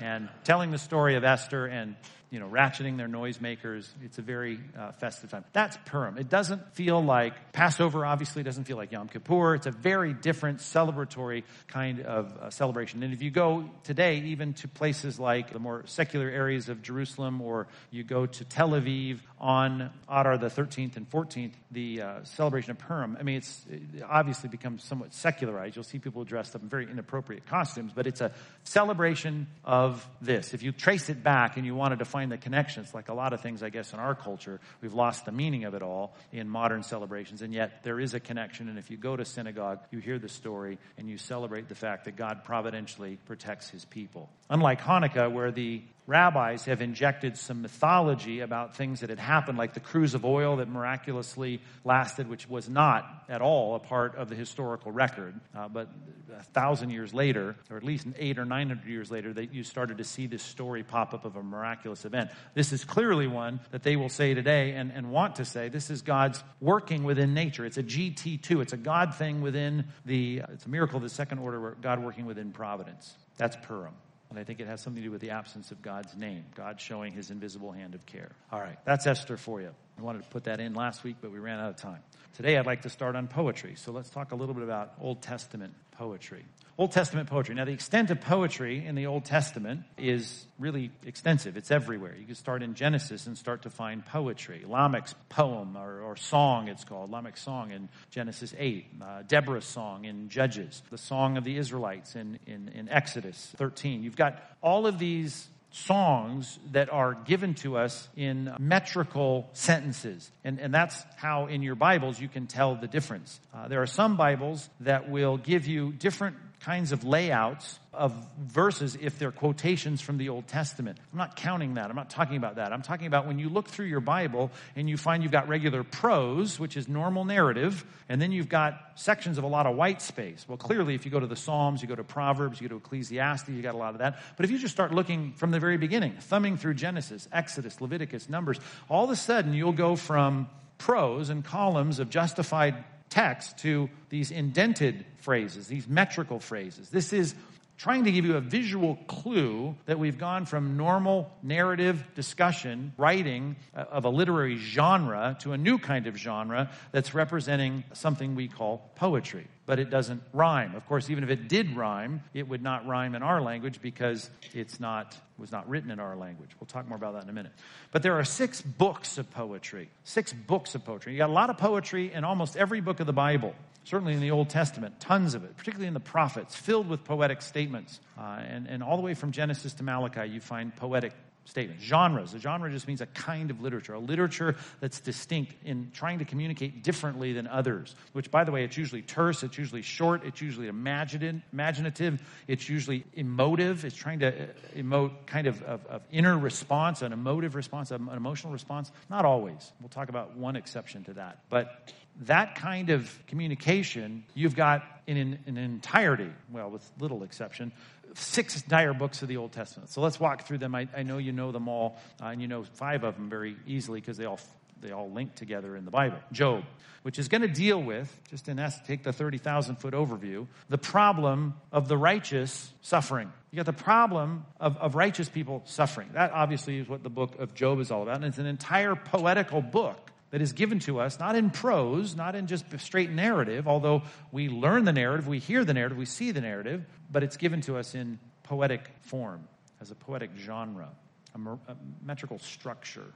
and telling the story of Esther and you know, ratcheting their noisemakers. It's a very uh, festive time. That's Purim. It doesn't feel like Passover, obviously, doesn't feel like Yom Kippur. It's a very different celebratory kind of uh, celebration. And if you go today, even to places like the more secular areas of Jerusalem, or you go to Tel Aviv on Adar the 13th and 14th, the uh, celebration of Purim, I mean, it's it obviously becomes somewhat secularized. You'll see people dressed up in very inappropriate costumes, but it's a celebration of this. If you trace it back and you wanted to find find the connections. Like a lot of things, I guess, in our culture, we've lost the meaning of it all in modern celebrations, and yet there is a connection. And if you go to synagogue, you hear the story and you celebrate the fact that God providentially protects his people. Unlike Hanukkah, where the rabbis have injected some mythology about things that had happened, like the cruse of oil that miraculously lasted, which was not at all a part of the historical record. Uh, but a thousand years later, or at least eight or nine hundred years later, that you started to see this story pop up of a miraculous event. This is clearly one that they will say today and, and want to say this is God's working within nature. It's a GT2. It's a God thing within the, it's a miracle of the second order, God working within providence. That's Purim. And I think it has something to do with the absence of God's name, God showing his invisible hand of care. All right, that's Esther for you. I wanted to put that in last week, but we ran out of time. Today I'd like to start on poetry. So let's talk a little bit about Old Testament poetry. Old Testament poetry. Now, the extent of poetry in the Old Testament is really extensive. It's everywhere. You can start in Genesis and start to find poetry. Lamech's poem or, or song, it's called. Lamech's song in Genesis 8. Uh, Deborah's song in Judges. The song of the Israelites in, in, in Exodus 13. You've got all of these songs that are given to us in metrical sentences. And, and that's how in your Bibles you can tell the difference. Uh, there are some Bibles that will give you different kinds of layouts of verses if they're quotations from the Old Testament. I'm not counting that. I'm not talking about that. I'm talking about when you look through your Bible and you find you've got regular prose, which is normal narrative, and then you've got sections of a lot of white space. Well, clearly, if you go to the Psalms, you go to Proverbs, you go to Ecclesiastes, you got a lot of that. But if you just start looking from the very beginning, thumbing through Genesis, Exodus, Leviticus, Numbers, all of a sudden you'll go from prose and columns of justified text to these indented phrases, these metrical phrases. This is trying to give you a visual clue that we've gone from normal narrative discussion, writing uh, of a literary genre to a new kind of genre that's representing something we call poetry. But it doesn't rhyme. Of course, even if it did rhyme, it would not rhyme in our language because it's not was not written in our language. We'll talk more about that in a minute. But there are six books of poetry. Six books of poetry. You got a lot of poetry in almost every book of the Bible certainly in the Old Testament, tons of it, particularly in the prophets, filled with poetic statements. Uh, and, and all the way from Genesis to Malachi, you find poetic statements. Genres. A genre just means a kind of literature, a literature that's distinct in trying to communicate differently than others, which, by the way, it's usually terse, it's usually short, it's usually imaginative, it's usually emotive. It's trying to uh, emote kind of, of, of inner response, an emotive response, an emotional response. Not always. We'll talk about one exception to that. But that kind of communication you've got in an, entirety, well, with little exception, six dire books of the Old Testament. So let's walk through them. I, I know you know them all, uh, and you know five of them very easily because they all they all link together in the Bible. Job, which is going to deal with, just in essence, take the 30,000 foot overview, the problem of the righteous suffering. You got the problem of, of righteous people suffering. That obviously is what the book of Job is all about. And it's an entire poetical book that is given to us, not in prose, not in just straight narrative, although we learn the narrative, we hear the narrative, we see the narrative, but it's given to us in poetic form, as a poetic genre, a, metrical structure.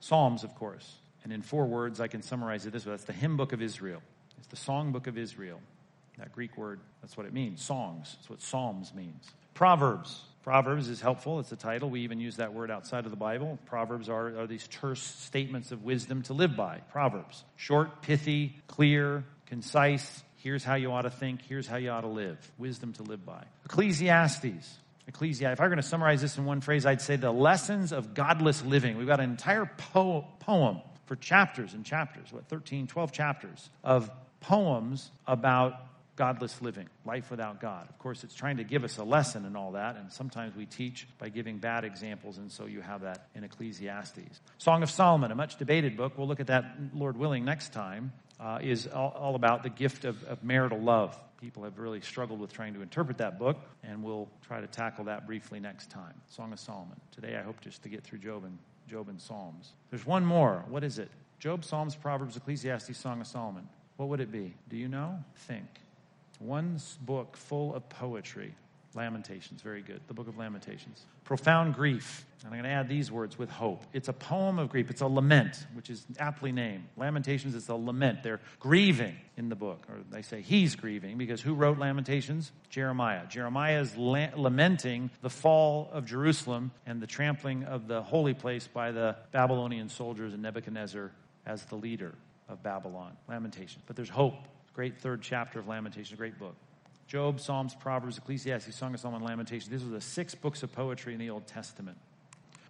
Psalms, of course. And in four words, I can summarize it this way that's the hymn book of Israel, it's the song book of Israel. That Greek word, that's what it means songs. That's what Psalms means. Proverbs, Proverbs is helpful. It's a title. We even use that word outside of the Bible. Proverbs are, are these terse statements of wisdom to live by. Proverbs. Short, pithy, clear, concise. Here's how you ought to think. Here's how you ought to live. Wisdom to live by. Ecclesiastes. Ecclesiastes. If I were going to summarize this in one phrase, I'd say the lessons of godless living. We've got an entire po- poem for chapters and chapters, what, 13, 12 chapters of poems about godless living, life without God. Of course, it's trying to give us a lesson and all that, and sometimes we teach by giving bad examples, and so you have that in Ecclesiastes. Song of Solomon, a much debated book. We'll look at that, Lord willing, next time. Uh, is all, all, about the gift of, of marital love. People have really struggled with trying to interpret that book, and we'll try to tackle that briefly next time. Song of Solomon. Today, I hope just to get through Job and Job and Psalms. There's one more. What is it? Job, Psalms, Proverbs, Ecclesiastes, Song of Solomon. What would it be? Do you know? Think. One book full of poetry. Lamentations, very good. The book of Lamentations. Profound grief. And I'm going to add these words with hope. It's a poem of grief. It's a lament, which is aptly named. Lamentations is a lament. They're grieving in the book. Or they say he's grieving because who wrote Lamentations? Jeremiah. Jeremiah is la- lamenting the fall of Jerusalem and the trampling of the holy place by the Babylonian soldiers and Nebuchadnezzar as the leader of Babylon. Lamentations. But there's hope Great third chapter of Lamentations, great book. Job, Psalms, Proverbs, Ecclesiastes, Song of Solomon, Lamentations. These are the six books of poetry in the Old Testament.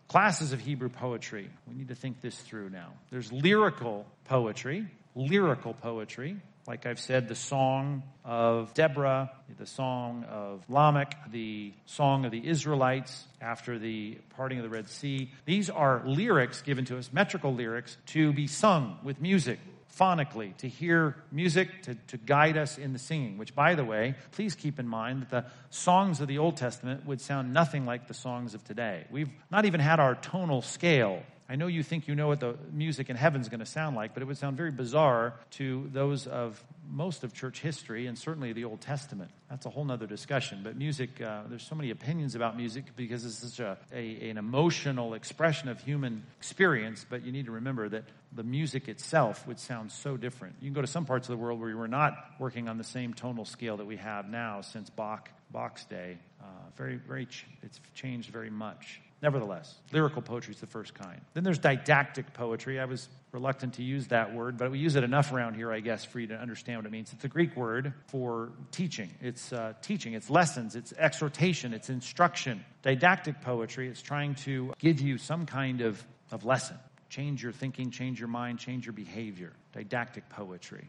Classes of Hebrew poetry. We need to think this through now. There's lyrical poetry, lyrical poetry. Like I've said, the song of Deborah, the song of Lamech, the song of the Israelites after the parting of the Red Sea. These are lyrics given to us, metrical lyrics, to be sung with music phonically, to hear music, to, to guide us in the singing. Which, by the way, please keep in mind that the songs of the Old Testament would sound nothing like the songs of today. We've not even had our tonal scale I know you think you know what the music in heaven is going to sound like, but it would sound very bizarre to those of most of church history and certainly the Old Testament. That's a whole other discussion. But music, uh, there's so many opinions about music because it's such a, a, an emotional expression of human experience. But you need to remember that the music itself would sound so different. You can go to some parts of the world where we're not working on the same tonal scale that we have now since Bach Bach's day. Uh, very, very, ch- it's changed very much. Nevertheless, lyrical poetry is the first kind. Then there's didactic poetry. I was reluctant to use that word, but we use it enough around here, I guess, for you to understand what it means. It's a Greek word for teaching. It's uh, teaching, it's lessons, it's exhortation, it's instruction. Didactic poetry is trying to give you some kind of, of lesson. Change your thinking, change your mind, change your behavior. Didactic poetry.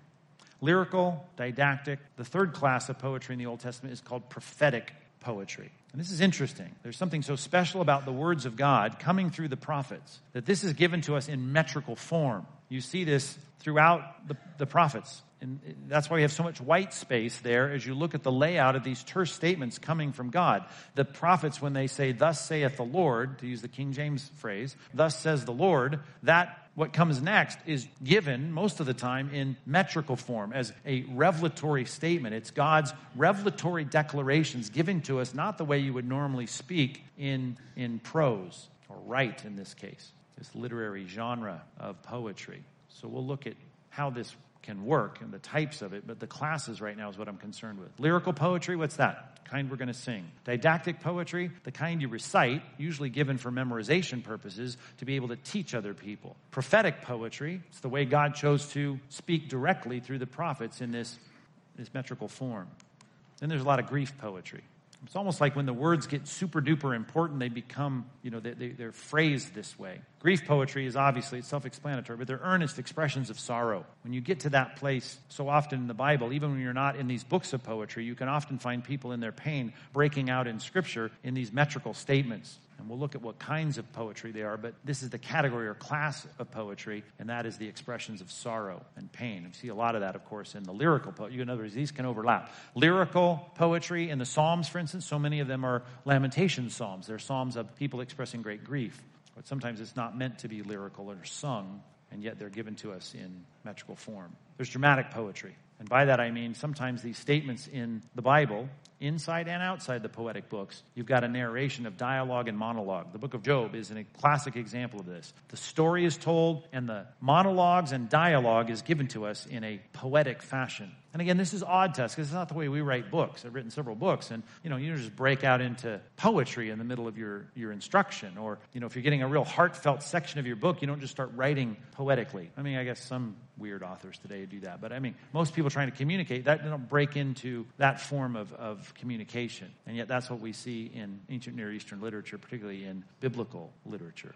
Lyrical, didactic. The third class of poetry in the Old Testament is called prophetic poetry. And this is interesting. There's something so special about the words of God coming through the prophets that this is given to us in metrical form. You see this throughout the, the prophets. And that's why we have so much white space there as you look at the layout of these terse statements coming from God. The prophets, when they say, Thus saith the Lord, to use the King James phrase, Thus says the Lord, that what comes next is given most of the time in metrical form as a revelatory statement. It's God's revelatory declarations given to us, not the way you would normally speak in, in prose, or write in this case, this literary genre of poetry. So we'll look at how this can work and the types of it, but the classes right now is what I'm concerned with. Lyrical poetry, what's that? kind we're going to sing. Didactic poetry, the kind you recite, usually given for memorization purposes to be able to teach other people. Prophetic poetry, it's the way God chose to speak directly through the prophets in this, this metrical form. Then there's a lot of grief poetry. It's almost like when the words get super duper important, they become, you know, they, are phrased this way. Grief poetry is obviously, self-explanatory, but they're earnest expressions of sorrow. When you get to that place, so often in the Bible, even when you're not in these books of poetry, you can often find people in their pain breaking out in Scripture in these metrical statements. And we'll look at what kinds of poetry they are, but this is the category or class of poetry, and that is the expressions of sorrow and pain. We see a lot of that, of course, in the lyrical poetry. In other words, these can overlap. Lyrical poetry in the Psalms, for instance, so many of them are lamentation psalms. They're psalms of people expressing great grief. But sometimes it's not meant to be lyrical or sung, and yet they're given to us in metrical form. There's dramatic poetry. And by that I mean sometimes these statements in the Bible, inside and outside the poetic books, you've got a narration of dialogue and monologue. The book of Job is a classic example of this. The story is told, and the monologues and dialogue is given to us in a poetic fashion. And again, this is odd to us because it's not the way we write books. I've written several books, and you know, you just break out into poetry in the middle of your, your instruction. Or, you know, if you're getting a real heartfelt section of your book, you don't just start writing poetically. I mean, I guess some weird authors today do that. But I mean, most people trying to communicate, that they don't break into that form of, communication. And yet that's what we see in ancient Near Eastern literature, particularly in biblical literature.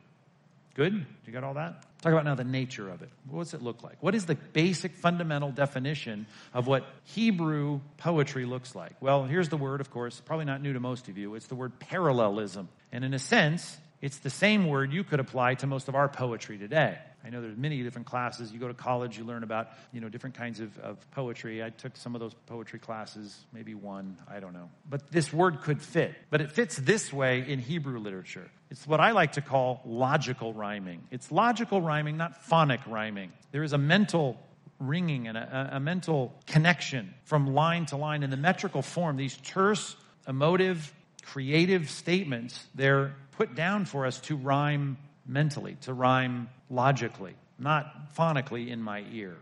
Good? You got all that? Talk about now the nature of it. What does it look like? What is the basic fundamental definition of what Hebrew poetry looks like? Well, here's the word, of course, probably not new to most of you. It's the word parallelism. And in a sense, it's the same word you could apply to most of our poetry today. I know there's many different classes. You go to college, you learn about, you know, different kinds of, of poetry. I took some of those poetry classes, maybe one, I don't know. But this word could fit. But it fits this way in Hebrew literature. It's what I like to call logical rhyming. It's logical rhyming, not phonic rhyming. There is a mental ringing and a, a mental connection from line to line in the metrical form. These terse, emotive, creative statements, they're put down for us to rhyme mentally, to rhyme logically, not phonically in my ear.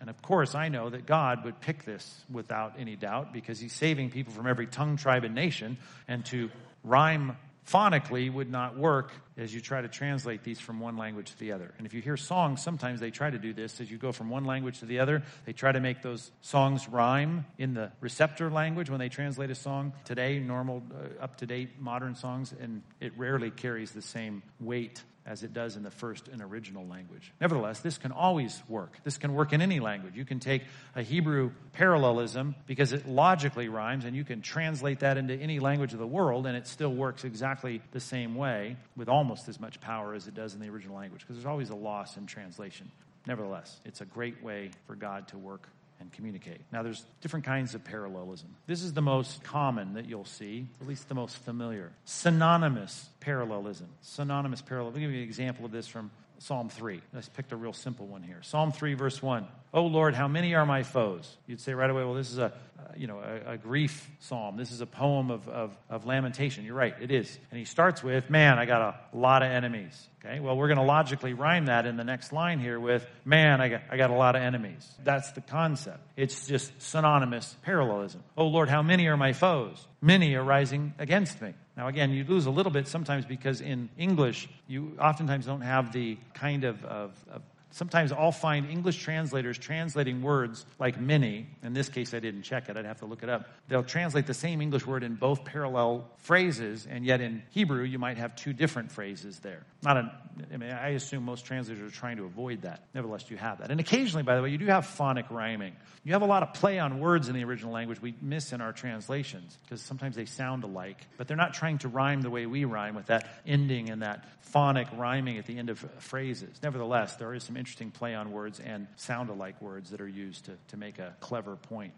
And of course, I know that God would pick this without any doubt because He's saving people from every tongue, tribe, and nation. And to rhyme phonically would not work as you try to translate these from one language to the other. And if you hear songs, sometimes they try to do this as you go from one language to the other. They try to make those songs rhyme in the receptor language when they translate a song. Today, normal, uh, up to date modern songs, and it rarely carries the same weight as it does in the first and original language. Nevertheless, this can always work. This can work in any language. You can take a Hebrew parallelism because it logically rhymes, and you can translate that into any language of the world, and it still works exactly the same way with almost as much power as it does in the original language because there's always a loss in translation. Nevertheless, it's a great way for God to work and communicate. Now, there's different kinds of parallelism. This is the most common that you'll see, at least the most familiar. Synonymous parallelism. Synonymous parallel. Let me give you an example of this from Psalm 3. I just picked a real simple one here. Psalm 3, verse 1. Oh Lord, how many are my foes? You'd say right away, well, this is a, you know, a, a, grief psalm. This is a poem of, of, of lamentation. You're right, it is. And he starts with, man, I got a lot of enemies. Okay, well, we're going to logically rhyme that in the next line here with, man, I got, I got a lot of enemies. That's the concept. It's just synonymous parallelism. Oh Lord, how many are my foes? Many are rising against me. Now, again, you lose a little bit sometimes because in English, you oftentimes don't have the kind of, of, of Sometimes I'll find English translators translating words like many. In this case, I didn't check it. I'd have to look it up. They'll translate the same English word in both parallel phrases, and yet in Hebrew, you might have two different phrases there. Not a, I mean, I assume most translators are trying to avoid that. Nevertheless, you have that. And occasionally, by the way, you do have phonic rhyming. You have a lot of play on words in the original language we miss in our translations because sometimes they sound alike, but they're not trying to rhyme the way we rhyme with that ending and that phonic rhyming at the end of phrases. Nevertheless, there is some interesting play on words and sound alike words that are used to, to make a clever point.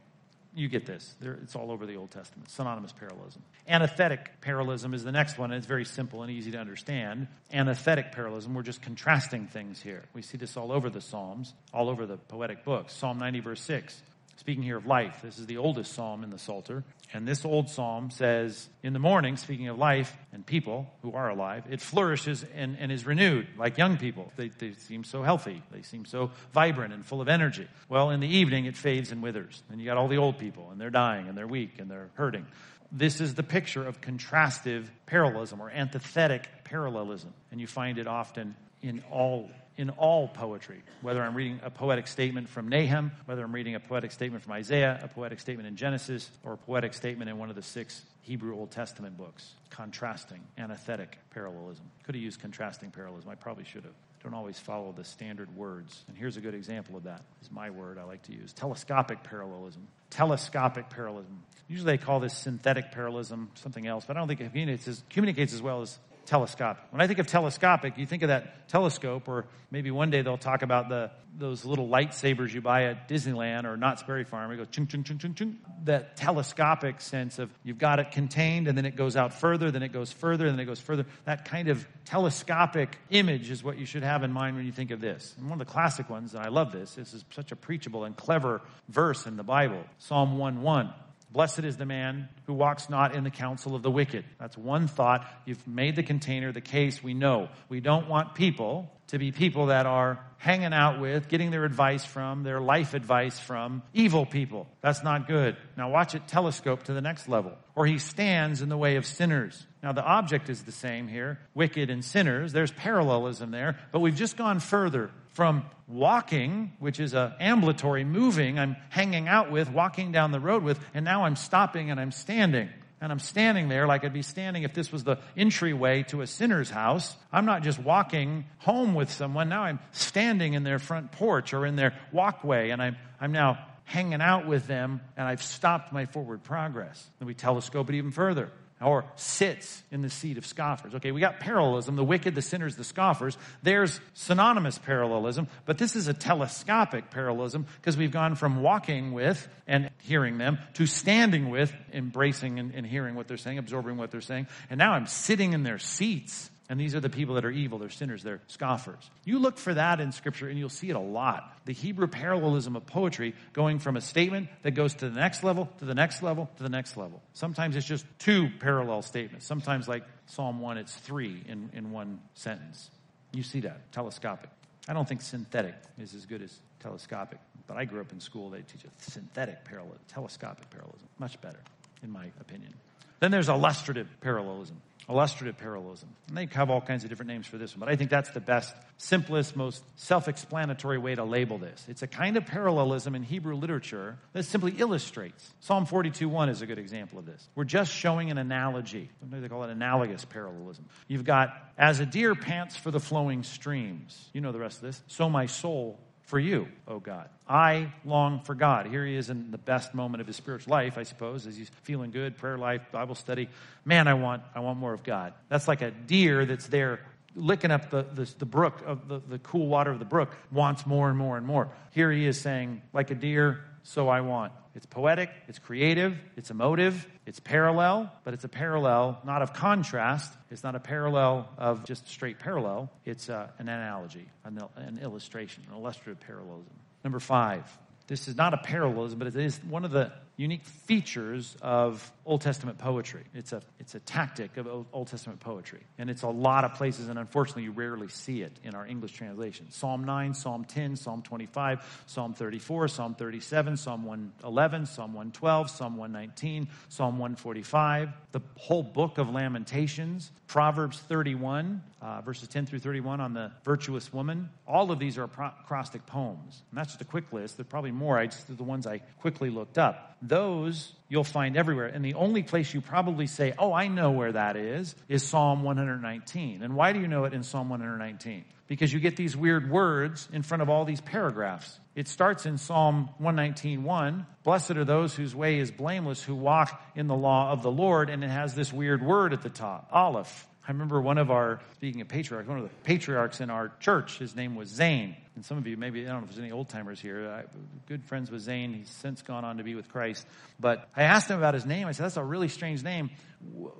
You get this. It's all over the Old Testament. Synonymous parallelism. Antithetic parallelism is the next one, and it's very simple and easy to understand. Antithetic parallelism, we're just contrasting things here. We see this all over the Psalms, all over the poetic books. Psalm 90, verse 6. Speaking here of life, this is the oldest psalm in the Psalter. And this old psalm says, In the morning, speaking of life and people who are alive, it flourishes and, and is renewed like young people. They, they seem so healthy. They seem so vibrant and full of energy. Well, in the evening, it fades and withers. And you got all the old people, and they're dying, and they're weak, and they're hurting. This is the picture of contrastive parallelism or antithetic parallelism. And you find it often in all in all poetry, whether I'm reading a poetic statement from Nahum, whether I'm reading a poetic statement from Isaiah, a poetic statement in Genesis, or a poetic statement in one of the six Hebrew Old Testament books. Contrasting, antithetic parallelism. Could have used contrasting parallelism. I probably should have. Don't always follow the standard words. And here's a good example of that. Is my word I like to use. Telescopic parallelism. Telescopic parallelism. Usually they call this synthetic parallelism, something else, but I don't think it communicates as, communicates as well as telescopic. When I think of telescopic, you think of that telescope, or maybe one day they'll talk about the those little lightsabers you buy at Disneyland or Knott's Berry Farm. It goes chung chung chung chung chung. That telescopic sense of you've got it contained, and then it goes out further, then it goes further, then it goes further. That kind of telescopic image is what you should have in mind when you think of this. And one of the classic ones, and I love this. This is such a preachable and clever verse in the Bible. Psalm 1 1. Blessed is the man who walks not in the counsel of the wicked. That's one thought. You've made the container, the case, we know. We don't want people to be people that are hanging out with, getting their advice from, their life advice from evil people. That's not good. Now watch it telescope to the next level. Or he stands in the way of sinners. Now the object is the same here. Wicked and sinners. There's parallelism there. But we've just gone further from walking, which is a ambulatory moving, I'm hanging out with, walking down the road with, and now I'm stopping and I'm standing. And I'm standing there like I'd be standing if this was the entryway to a sinner's house. I'm not just walking home with someone. Now I'm standing in their front porch or in their walkway and I'm, I'm now hanging out with them and I've stopped my forward progress. Then we telescope it even further or sits in the seat of scoffers. Okay, we got parallelism, the wicked, the sinners, the scoffers. There's synonymous parallelism, but this is a telescopic parallelism because we've gone from walking with and hearing them to standing with, embracing and, and hearing what they're saying, absorbing what they're saying. And now I'm sitting in their seats and these are the people that are evil, they're sinners, they're scoffers. You look for that in Scripture and you'll see it a lot. The Hebrew parallelism of poetry going from a statement that goes to the next level, to the next level, to the next level. Sometimes it's just two parallel statements. Sometimes, like Psalm 1, it's three in, in one sentence. You see that, telescopic. I don't think synthetic is as good as telescopic, but I grew up in school, they teach a synthetic parallel, telescopic parallelism. Much better, in my opinion. Then there's illustrative parallelism illustrative parallelism. And they have all kinds of different names for this one, but I think that's the best, simplest, most self explanatory way to label this. It's a kind of parallelism in Hebrew literature that simply illustrates. Psalm 42 1 is a good example of this. We're just showing an analogy. Sometimes they call it analogous parallelism. You've got, as a deer pants for the flowing streams. You know the rest of this. So my soul for you, oh God. I long for God. Here he is in the best moment of his spiritual life, I suppose, as he's feeling good, prayer life, Bible study. Man, I want, I want more of God. That's like a deer that's there licking up the, the, the brook of the, the cool water of the brook, wants more and more and more. Here he is saying, like a deer, so I want. It's poetic, it's creative, it's emotive, it's parallel, but it's a parallel not of contrast. It's not a parallel of just straight parallel. It's uh, an analogy, an, an illustration, an illustrative parallelism. Number five, this is not a parallelism, but it is one of the unique features of Old Testament poetry. It's a, it's a tactic of Old Testament poetry. And it's a lot of places, and unfortunately, you rarely see it in our English translation. Psalm 9, Psalm 10, Psalm 25, Psalm 34, Psalm 37, Psalm 111, Psalm 112, Psalm 119, Psalm 145, the whole book of Lamentations, Proverbs 31, uh, verses 10 through 31 on the virtuous woman. All of these are acrostic poems. And that's just a quick list. There are probably more. I just, the ones I quickly looked up. Those you'll find everywhere. And the only place you probably say, oh, I know where that is, is Psalm 119. And why do you know it in Psalm 119? Because you get these weird words in front of all these paragraphs. It starts in Psalm 119.1. Blessed are those whose way is blameless, who walk in the law of the Lord. And it has this weird word at the top, Aleph. I remember one of our, speaking of patriarchs, one of the patriarchs in our church, his name was Zane. And some of you, maybe, I don't know if there's any old timers here, I, good friends with Zane. He's since gone on to be with Christ. But I asked him about his name. I said, that's a really strange name.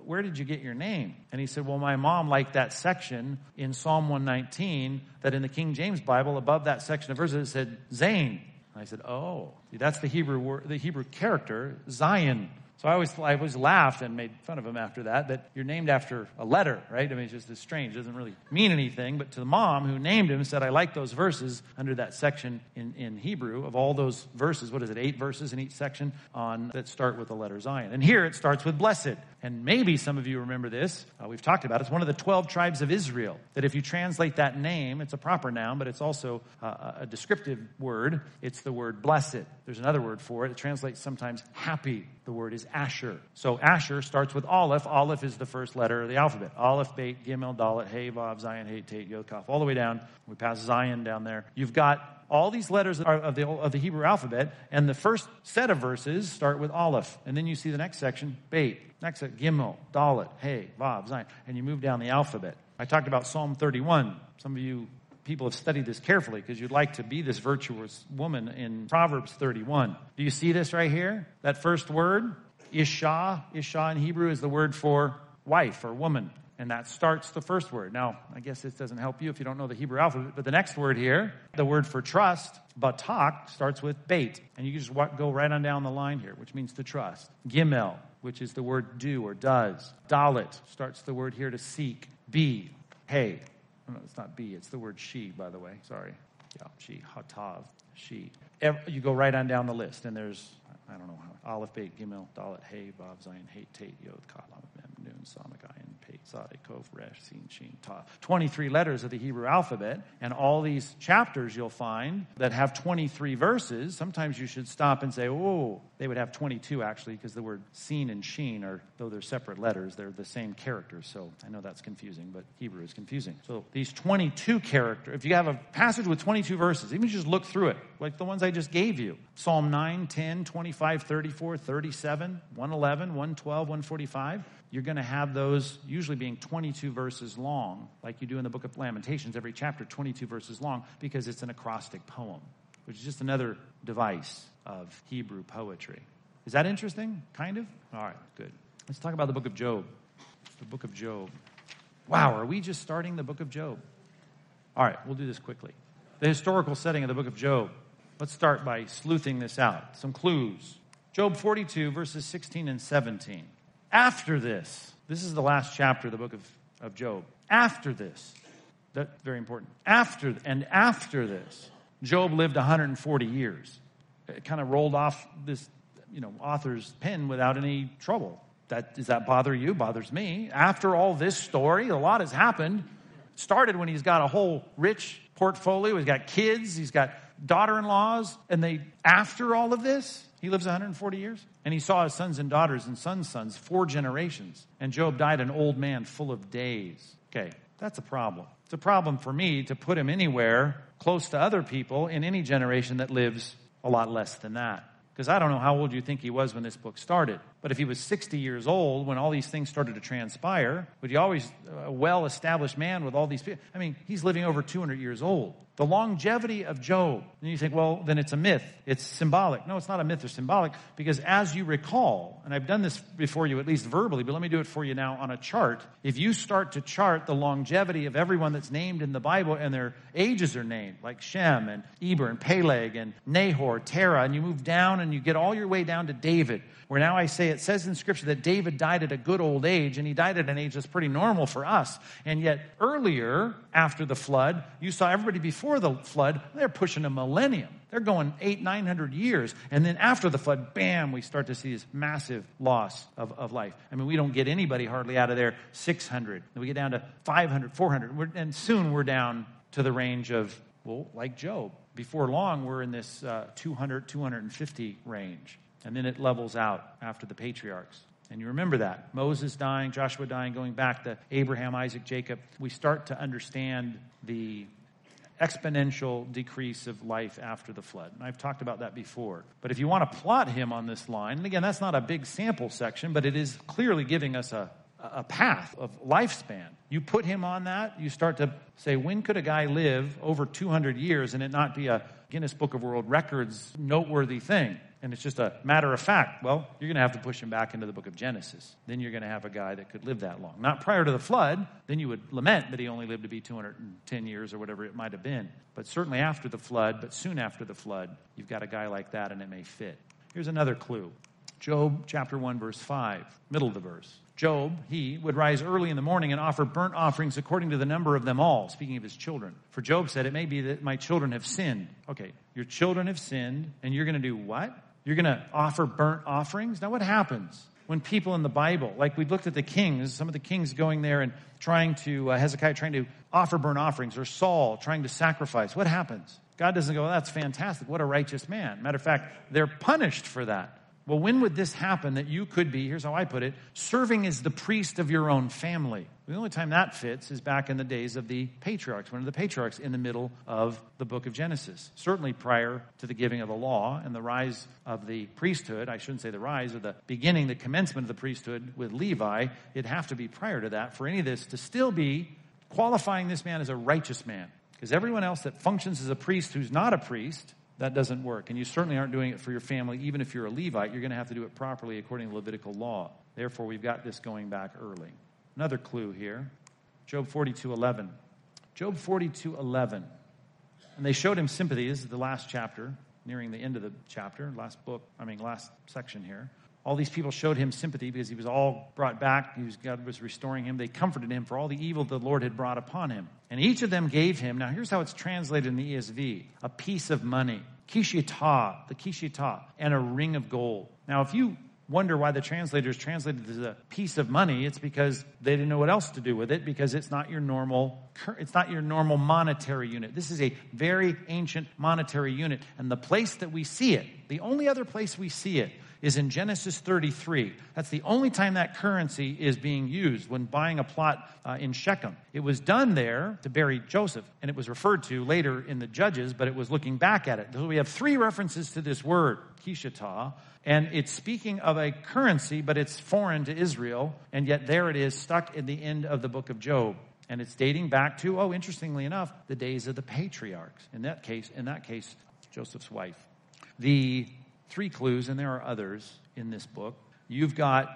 Where did you get your name? And he said, well, my mom liked that section in Psalm 119 that in the King James Bible, above that section of verses, it said Zane. And I said, oh, that's the Hebrew word, the Hebrew character, Zayin. So I always, I always laughed and made fun of him after that, that you're named after a letter, right? I mean, it's just as strange. It doesn't really mean anything. But to the mom who named him said, I like those verses under that section in, in Hebrew of all those verses. What is it? Eight verses in each section on that start with the letter Zayin. And here it starts with blessed. And maybe some of you remember this. Uh, we've talked about it. It's one of the 12 tribes of Israel. That if you translate that name, it's a proper noun, but it's also uh, a descriptive word. It's the word blessed. There's another word for it. It translates sometimes happy. The word is Asher. So Asher starts with Aleph. Aleph is the first letter of the alphabet. Aleph, Beit, Gimel, Dalet, Hey, Vav, Zayin, Hey, Tate, Yod, Kaf, all the way down. We pass Zayin down there. You've got all these letters of the, of the Hebrew alphabet, and the first set of verses start with Aleph. And then you see the next section, Beit. Next, Gimel, Dalet, Hey, Vav, Zayin. And you move down the alphabet. I talked about Psalm 31. Some of you people have studied this carefully because you'd like to be this virtuous woman in Proverbs 31. Do you see this right here? That first word, Isha. Isha in Hebrew is the word for wife or woman. And that starts the first word. Now, I guess this doesn't help you if you don't know the Hebrew alphabet, but the next word here, the word for trust, batak, starts with Beit. And you just go right on down the line here, which means to trust. Gimel, which is the word do or does. Dalet starts the word here to seek. Be, hey. No, it's not be, it's the word she, by the way. Sorry. Yeah, she, hatav, she. You go right on down the list, and there's, I don't know how, Aleph, Beit, Gimel, Dalet, Hey, Vav, Zayin, Hey, Tate, Yod, Mem, Pei, Resh, Sin, Shin, Ta. 23 letters of the Hebrew alphabet, and all these chapters you'll find that have 23 verses. Sometimes you should stop and say, oh, they would have 22 actually, because the word Sin and Sheen are, though they're separate letters, they're the same characters. So I know that's confusing, but Hebrew is confusing. So these 22 characters, if you have a passage with 22 verses, even just look through it, like the ones I just gave you Psalm 9, 10, 25, 34, 37, 111, 112, 145 you're going to have those usually being 22 verses long, like you do in the book of Lamentations, every chapter 22 verses long, because it's an acrostic poem, which is just another device of Hebrew poetry. Is that interesting? Kind of? All right, good. Let's talk about the book of Job. The book of Job. Wow, are we just starting the book of Job? All right, we'll do this quickly. The historical setting of the book of Job. Let's start by sleuthing this out. Some clues. Job 42, verses 16 and 17. After this, this is the last chapter of the book of, of Job. After this, that's very important. After, and after this, Job lived 140 years. It kind of rolled off this, you know, author's pen without any trouble. That, does that bother you? Bothers me. After all this story, a lot has happened. Started when he's got a whole rich portfolio. He's got kids. He's got daughter-in-laws. And they, after all of this, he lives 140 years. And he saw his sons and daughters and sons' sons, four generations. And Job died an old man full of days. Okay, that's a problem. It's a problem for me to put him anywhere close to other people in any generation that lives a lot less than that. Because I don't know how old you think he was when this book started. But if he was 60 years old when all these things started to transpire, would you always, uh, a well established man with all these people? I mean, he's living over 200 years old. The longevity of Job. And you think, well, then it's a myth. It's symbolic. No, it's not a myth or symbolic because as you recall, and I've done this before you at least verbally, but let me do it for you now on a chart. If you start to chart the longevity of everyone that's named in the Bible and their ages are named, like Shem and Eber and Peleg and Nahor, Terah, and you move down and you get all your way down to David, where now I say it says in Scripture that David died at a good old age, and he died at an age that's pretty normal for us. And yet, earlier, after the flood, you saw everybody before the flood, they're pushing a millennium. They're going eight, nine hundred years. And then after the flood, bam, we start to see this massive loss of, of life. I mean, we don't get anybody hardly out of there 600. Then we get down to 500, 400. We're, and soon we're down to the range of, well, like Job. Before long, we're in this uh, 200, 250 range. And then it levels out after the patriarchs. And you remember that. Moses dying, Joshua dying, going back to Abraham, Isaac, Jacob. We start to understand the exponential decrease of life after the flood. And I've talked about that before. But if you want to plot him on this line, and again, that's not a big sample section, but it is clearly giving us a, a path of lifespan. You put him on that, you start to say, when could a guy live over 200 years and it not be a Guinness Book of World Records noteworthy thing? And it's just a matter of fact. Well, you're going to have to push him back into the book of Genesis. Then you're going to have a guy that could live that long. Not prior to the flood, then you would lament that he only lived to be 210 years or whatever it might have been. But certainly after the flood, but soon after the flood, you've got a guy like that and it may fit. Here's another clue Job chapter 1, verse 5, middle of the verse. Job, he would rise early in the morning and offer burnt offerings according to the number of them all, speaking of his children. For Job said, It may be that my children have sinned. Okay, your children have sinned, and you're going to do what? You're going to offer burnt offerings? Now, what happens when people in the Bible, like we've looked at the kings, some of the kings going there and trying to, uh, Hezekiah trying to offer burnt offerings, or Saul trying to sacrifice, what happens? God doesn't go, well, that's fantastic. What a righteous man. Matter of fact, they're punished for that. Well, when would this happen that you could be, here's how I put it, serving as the priest of your own family? The only time that fits is back in the days of the patriarchs, one of the patriarchs in the middle of the book of Genesis. Certainly prior to the giving of the law and the rise of the priesthood. I shouldn't say the rise, or the beginning, the commencement of the priesthood with Levi. It'd have to be prior to that for any of this to still be qualifying this man as a righteous man. Because everyone else that functions as a priest who's not a priest that doesn't work. And you certainly aren't doing it for your family. Even if you're a Levite, you're going to have to do it properly according to Levitical law. Therefore, we've got this going back early. Another clue here Job 42 11. Job 42 11. And they showed him sympathy. This is the last chapter, nearing the end of the chapter, last book, I mean, last section here. All these people showed him sympathy because he was all brought back. Was, God was restoring him. They comforted him for all the evil the Lord had brought upon him. And each of them gave him, now here's how it's translated in the ESV, a piece of money, kishita, the kishita, and a ring of gold. Now, if you wonder why the translators translated this as a piece of money, it's because they didn't know what else to do with it because it's not your normal it's not your normal monetary unit. This is a very ancient monetary unit and the place that we see it, the only other place we see it is in Genesis 33. That's the only time that currency is being used when buying a plot uh, in Shechem. It was done there to bury Joseph, and it was referred to later in the Judges, but it was looking back at it. So we have three references to this word, kishata, and it's speaking of a currency, but it's foreign to Israel, and yet there it is stuck in the end of the book of Job. And it's dating back to, oh, interestingly enough, the days of the patriarchs. In that case, in that case, Joseph's wife. The three clues, and there are others in this book. You've got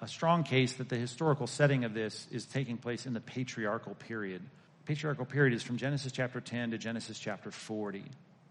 a strong case that the historical setting of this is taking place in the patriarchal period. The patriarchal period is from Genesis chapter 10 to Genesis chapter 40.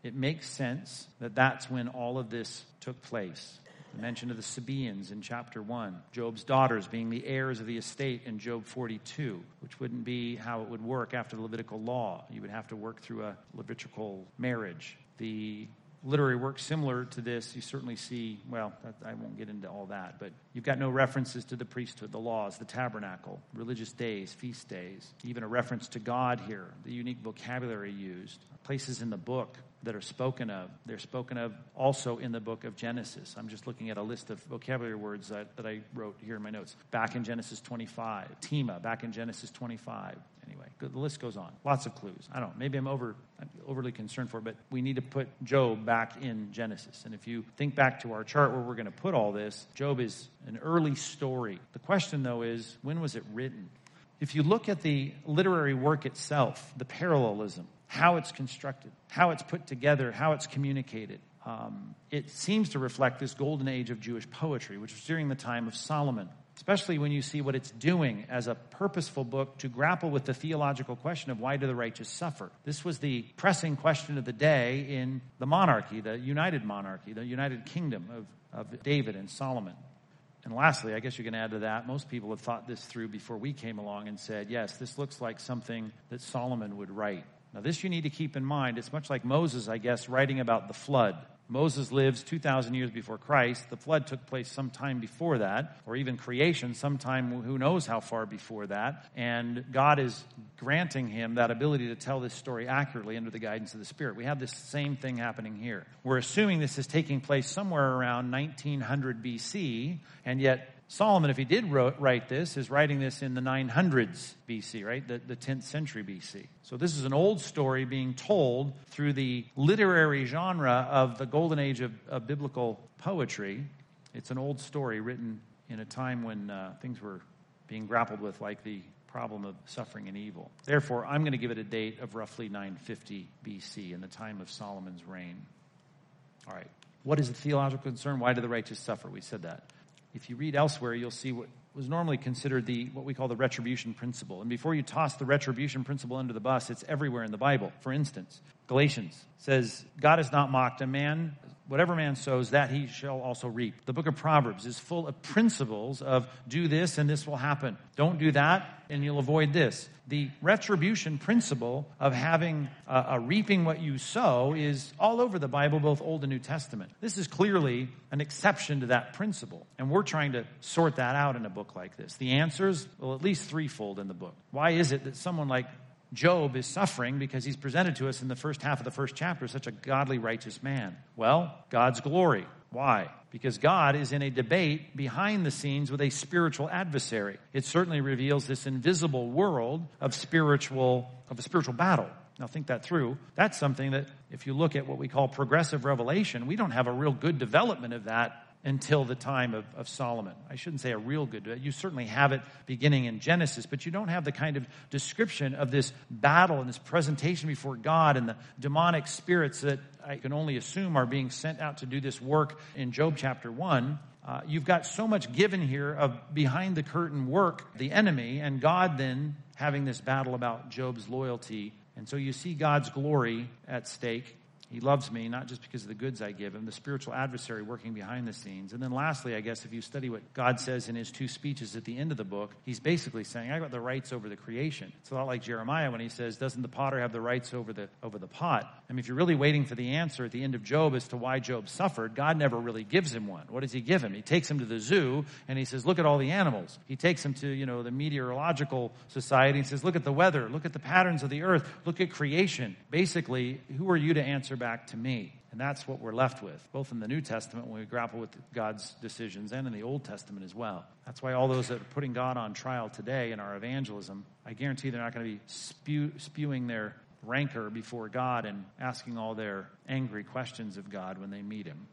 It makes sense that that's when all of this took place. The mention of the Sabaeans in chapter 1, Job's daughters being the heirs of the estate in Job 42, which wouldn't be how it would work after the Levitical law. You would have to work through a Levitical marriage. The literary work similar to this, you certainly see, well, I won't get into all that, but you've got no references to the priesthood, the laws, the tabernacle, religious days, feast days, even a reference to God here, the unique vocabulary used, places in the book that are spoken of. They're spoken of also in the book of Genesis. I'm just looking at a list of vocabulary words that, that I wrote here in my notes. Back in Genesis 25, Tema, back in Genesis 25. Anyway, the list goes on. Lots of clues. I don't know. Maybe I'm over I'm overly concerned for it, but we need to put Job back in Genesis. And if you think back to our chart where we're going to put all this, Job is an early story. The question, though, is when was it written? If you look at the literary work itself, the parallelism, how it's constructed, how it's put together, how it's communicated. Um, it seems to reflect this golden age of Jewish poetry, which was during the time of Solomon, especially when you see what it's doing as a purposeful book to grapple with the theological question of why do the righteous suffer. This was the pressing question of the day in the monarchy, the united monarchy, the united kingdom of, of David and Solomon. And lastly, I guess you can add to that, most people have thought this through before we came along and said, yes, this looks like something that Solomon would write. Now, this you need to keep in mind. It's much like Moses, I guess, writing about the flood. Moses lives 2,000 years before Christ. The flood took place sometime before that, or even creation sometime who knows how far before that. And God is granting him that ability to tell this story accurately under the guidance of the Spirit. We have this same thing happening here. We're assuming this is taking place somewhere around 1900 BC, and yet Solomon, if he did write this, is writing this in the 900s BC, right? The, the 10th century BC. So this is an old story being told through the literary genre of the golden age of, of biblical poetry. It's an old story written in a time when uh, things were being grappled with like the problem of suffering and evil. Therefore, I'm going to give it a date of roughly 950 BC in the time of Solomon's reign. All right. What is the theological concern? Why do the righteous suffer? We said that. If you read elsewhere, you'll see what was normally considered the what we call the retribution principle. And before you toss the retribution principle under the bus, it's everywhere in the Bible. For instance, Galatians says, God is not mocked. A man whatever man sows, that he shall also reap. The book of Proverbs is full of principles of do this and this will happen. Don't do that and you'll avoid this. The retribution principle of having a, reaping what you sow is all over the Bible, both Old and New Testament. This is clearly an exception to that principle. And we're trying to sort that out in a book like this. The answers, well, at least threefold in the book. Why is it that someone like Job is suffering because he's presented to us in the first half of the first chapter such a godly, righteous man? Well, God's glory. Why? Because God is in a debate behind the scenes with a spiritual adversary. It certainly reveals this invisible world of spiritual, of a spiritual battle. Now think that through. That's something that if you look at what we call progressive revelation, we don't have a real good development of that until the time of, of Solomon. I shouldn't say a real good, you certainly have it beginning in Genesis, but you don't have the kind of description of this battle and this presentation before God and the demonic spirits that I can only assume are being sent out to do this work in Job chapter 1. Uh, you've got so much given here of behind the curtain work, the enemy, and God then having this battle about Job's loyalty. And so you see God's glory at stake. He loves me, not just because of the goods I give him, the spiritual adversary working behind the scenes. And then lastly, I guess, if you study what God says in his two speeches at the end of the book, he's basically saying, I got the rights over the creation. It's a lot like Jeremiah when he says, Doesn't the potter have the rights over the over the pot? I mean, if you're really waiting for the answer at the end of Job as to why Job suffered, God never really gives him one. What does he give him? He takes him to the zoo and he says, Look at all the animals. He takes him to, you know, the meteorological society and says, Look at the weather, look at the patterns of the earth, look at creation. Basically, who are you to answer back to me. And that's what we're left with, both in the New Testament when we grapple with God's decisions and in the Old Testament as well. That's why all those that are putting God on trial today in our evangelism, I guarantee they're not going to be spew, spewing their rancor before God and asking all their angry questions of God when they meet Him.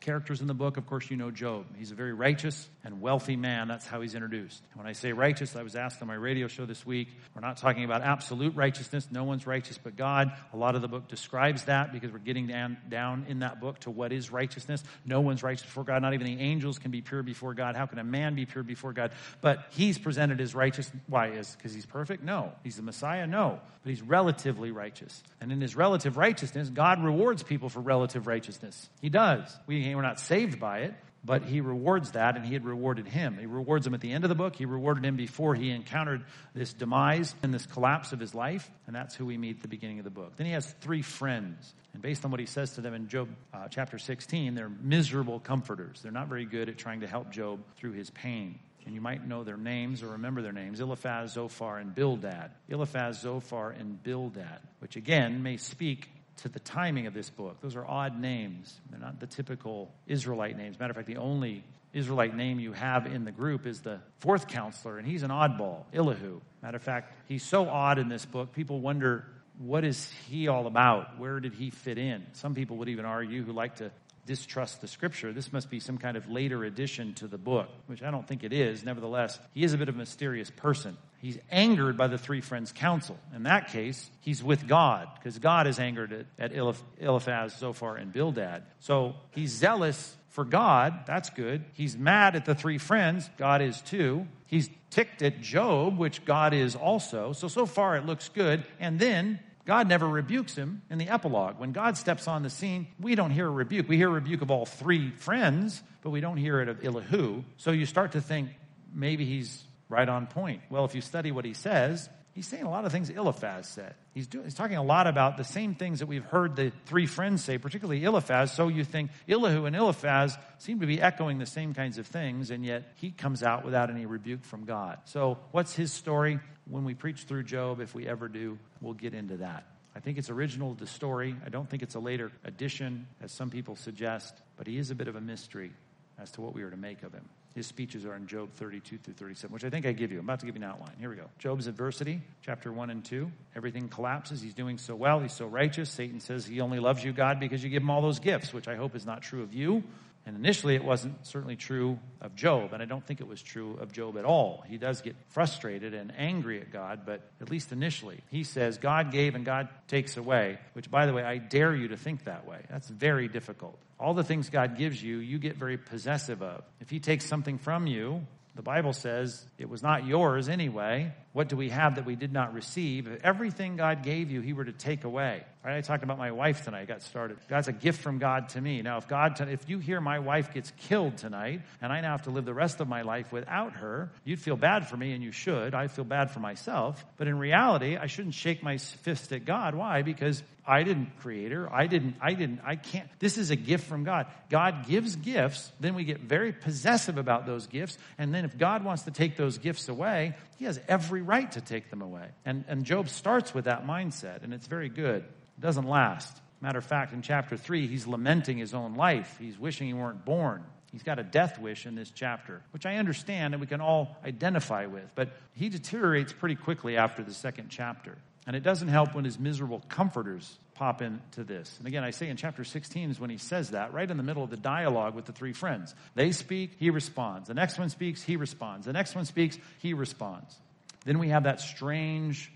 Characters in the book, of course, you know Job. He's a very righteous and wealthy man. That's how he's introduced. When I say righteous, I was asked on my radio show this week, we're not talking about absolute righteousness. No one's righteous but God. A lot of the book describes that because we're getting down, in that book to what is righteousness. No one's righteous before God. Not even the angels can be pure before God. How can a man be pure before God? But he's presented as righteous. Why? Is because he's perfect? No. He's the Messiah? No. But he's relatively righteous. And in his relative righteousness, God rewards people for relative righteousness. He does. We we're not saved by it, but he rewards that, and he had rewarded him. He rewards him at the end of the book. He rewarded him before he encountered this demise and this collapse of his life, and that's who we meet at the beginning of the book. Then he has three friends, and based on what he says to them in Job uh, chapter 16, they're miserable comforters. They're not very good at trying to help Job through his pain and you might know their names or remember their names Eliphaz, Zophar, and Bildad. Eliphaz, Zophar, and Bildad, which again may speak to the timing of this book. Those are odd names. They're not the typical Israelite names. Matter of fact, the only Israelite name you have in the group is the fourth counselor, and he's an oddball, Elihu. Matter of fact, he's so odd in this book, people wonder what is he all about? Where did he fit in? Some people would even argue who like to distrust the scripture. This must be some kind of later addition to the book, which I don't think it is. Nevertheless, he is a bit of a mysterious person. He's angered by the three friends' counsel. In that case, he's with God because God is angered at, at Eliphaz, Zophar, and Bildad. So he's zealous for God. That's good. He's mad at the three friends. God is too. He's ticked at Job, which God is also. So, so far it looks good. And then God never rebukes him in the epilogue. When God steps on the scene, we don't hear a rebuke. We hear a rebuke of all three friends, but we don't hear it of Elihu. So you start to think maybe he's right on point. Well, if you study what he says, he's saying a lot of things Eliphaz said. He's, doing, he's talking a lot about the same things that we've heard the three friends say, particularly Eliphaz. So you think Elihu and Eliphaz seem to be echoing the same kinds of things, and yet he comes out without any rebuke from God. So what's his story? when we preach through Job, if we ever do, we'll get into that. I think it's original to the story. I don't think it's a later addition, as some people suggest, but he is a bit of a mystery as to what we are to make of him. His speeches are in Job 32 through 37, which I think I give you. I'm about to give you an outline. Here we go. Job's adversity, chapter 1 and 2. Everything collapses. He's doing so well. He's so righteous. Satan says he only loves you, God, because you give him all those gifts, which I hope is not true of you And initially, it wasn't certainly true of Job, and I don't think it was true of Job at all. He does get frustrated and angry at God, but at least initially, he says, God gave and God takes away, which, by the way, I dare you to think that way. That's very difficult. All the things God gives you, you get very possessive of. If He takes something from you, the Bible says it was not yours anyway. What do we have that we did not receive? If everything God gave you, He were to take away. I talked about my wife tonight. I got started. That's a gift from God to me. Now, if God, if you hear my wife gets killed tonight, and I now have to live the rest of my life without her, you'd feel bad for me, and you should. I feel bad for myself. But in reality, I shouldn't shake my fist at God. Why? Because I didn't create her. I didn't, I didn't, I can't. This is a gift from God. God gives gifts, then we get very possessive about those gifts, and then if God wants to take those gifts away, He has every right to take them away. And, and Job starts with that mindset, and it's very good. It doesn't last. Matter of fact, in chapter 3, he's lamenting his own life. He's wishing he weren't born. He's got a death wish in this chapter, which I understand and we can all identify with. But he deteriorates pretty quickly after the second chapter. And it doesn't help when his miserable comforters pop into this. And again, I say in chapter 16 is when he says that, right in the middle of the dialogue with the three friends. They speak, he responds. The next one speaks, he responds. The next one speaks, he responds. Then we have that strange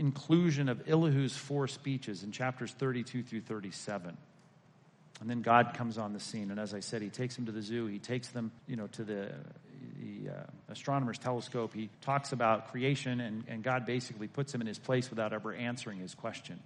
inclusion of Elihu's four speeches in chapters 32 through 37. And then God comes on the scene. And as I said, he takes them to the zoo. He takes them, you know, to the, the uh, astronomer's telescope. He talks about creation, and, and God basically puts him in his place without ever answering his question.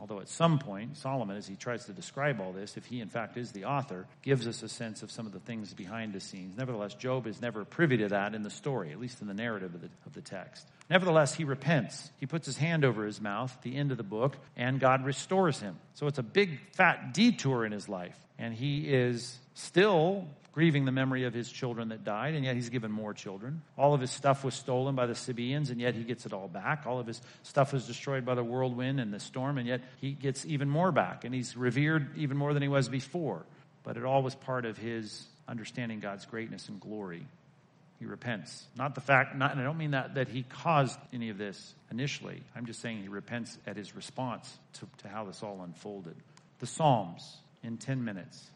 Although at some point, Solomon, as he tries to describe all this, if he in fact is the author, gives us a sense of some of the things behind the scenes. Nevertheless, Job is never privy to that in the story, at least in the narrative of the, of the text. Nevertheless, he repents. He puts his hand over his mouth at the end of the book, and God restores him. So it's a big, fat detour in his life. And he is still grieving the memory of his children that died, and yet he's given more children. All of his stuff was stolen by the Sabaeans, and yet he gets it all back. All of his stuff was destroyed by the whirlwind and the storm, and yet he gets even more back, and he's revered even more than he was before. But it all was part of his understanding God's greatness and glory. He repents. Not the fact, not, and I don't mean that, that he caused any of this initially. I'm just saying he repents at his response to, to how this all unfolded. The Psalms in 10 minutes.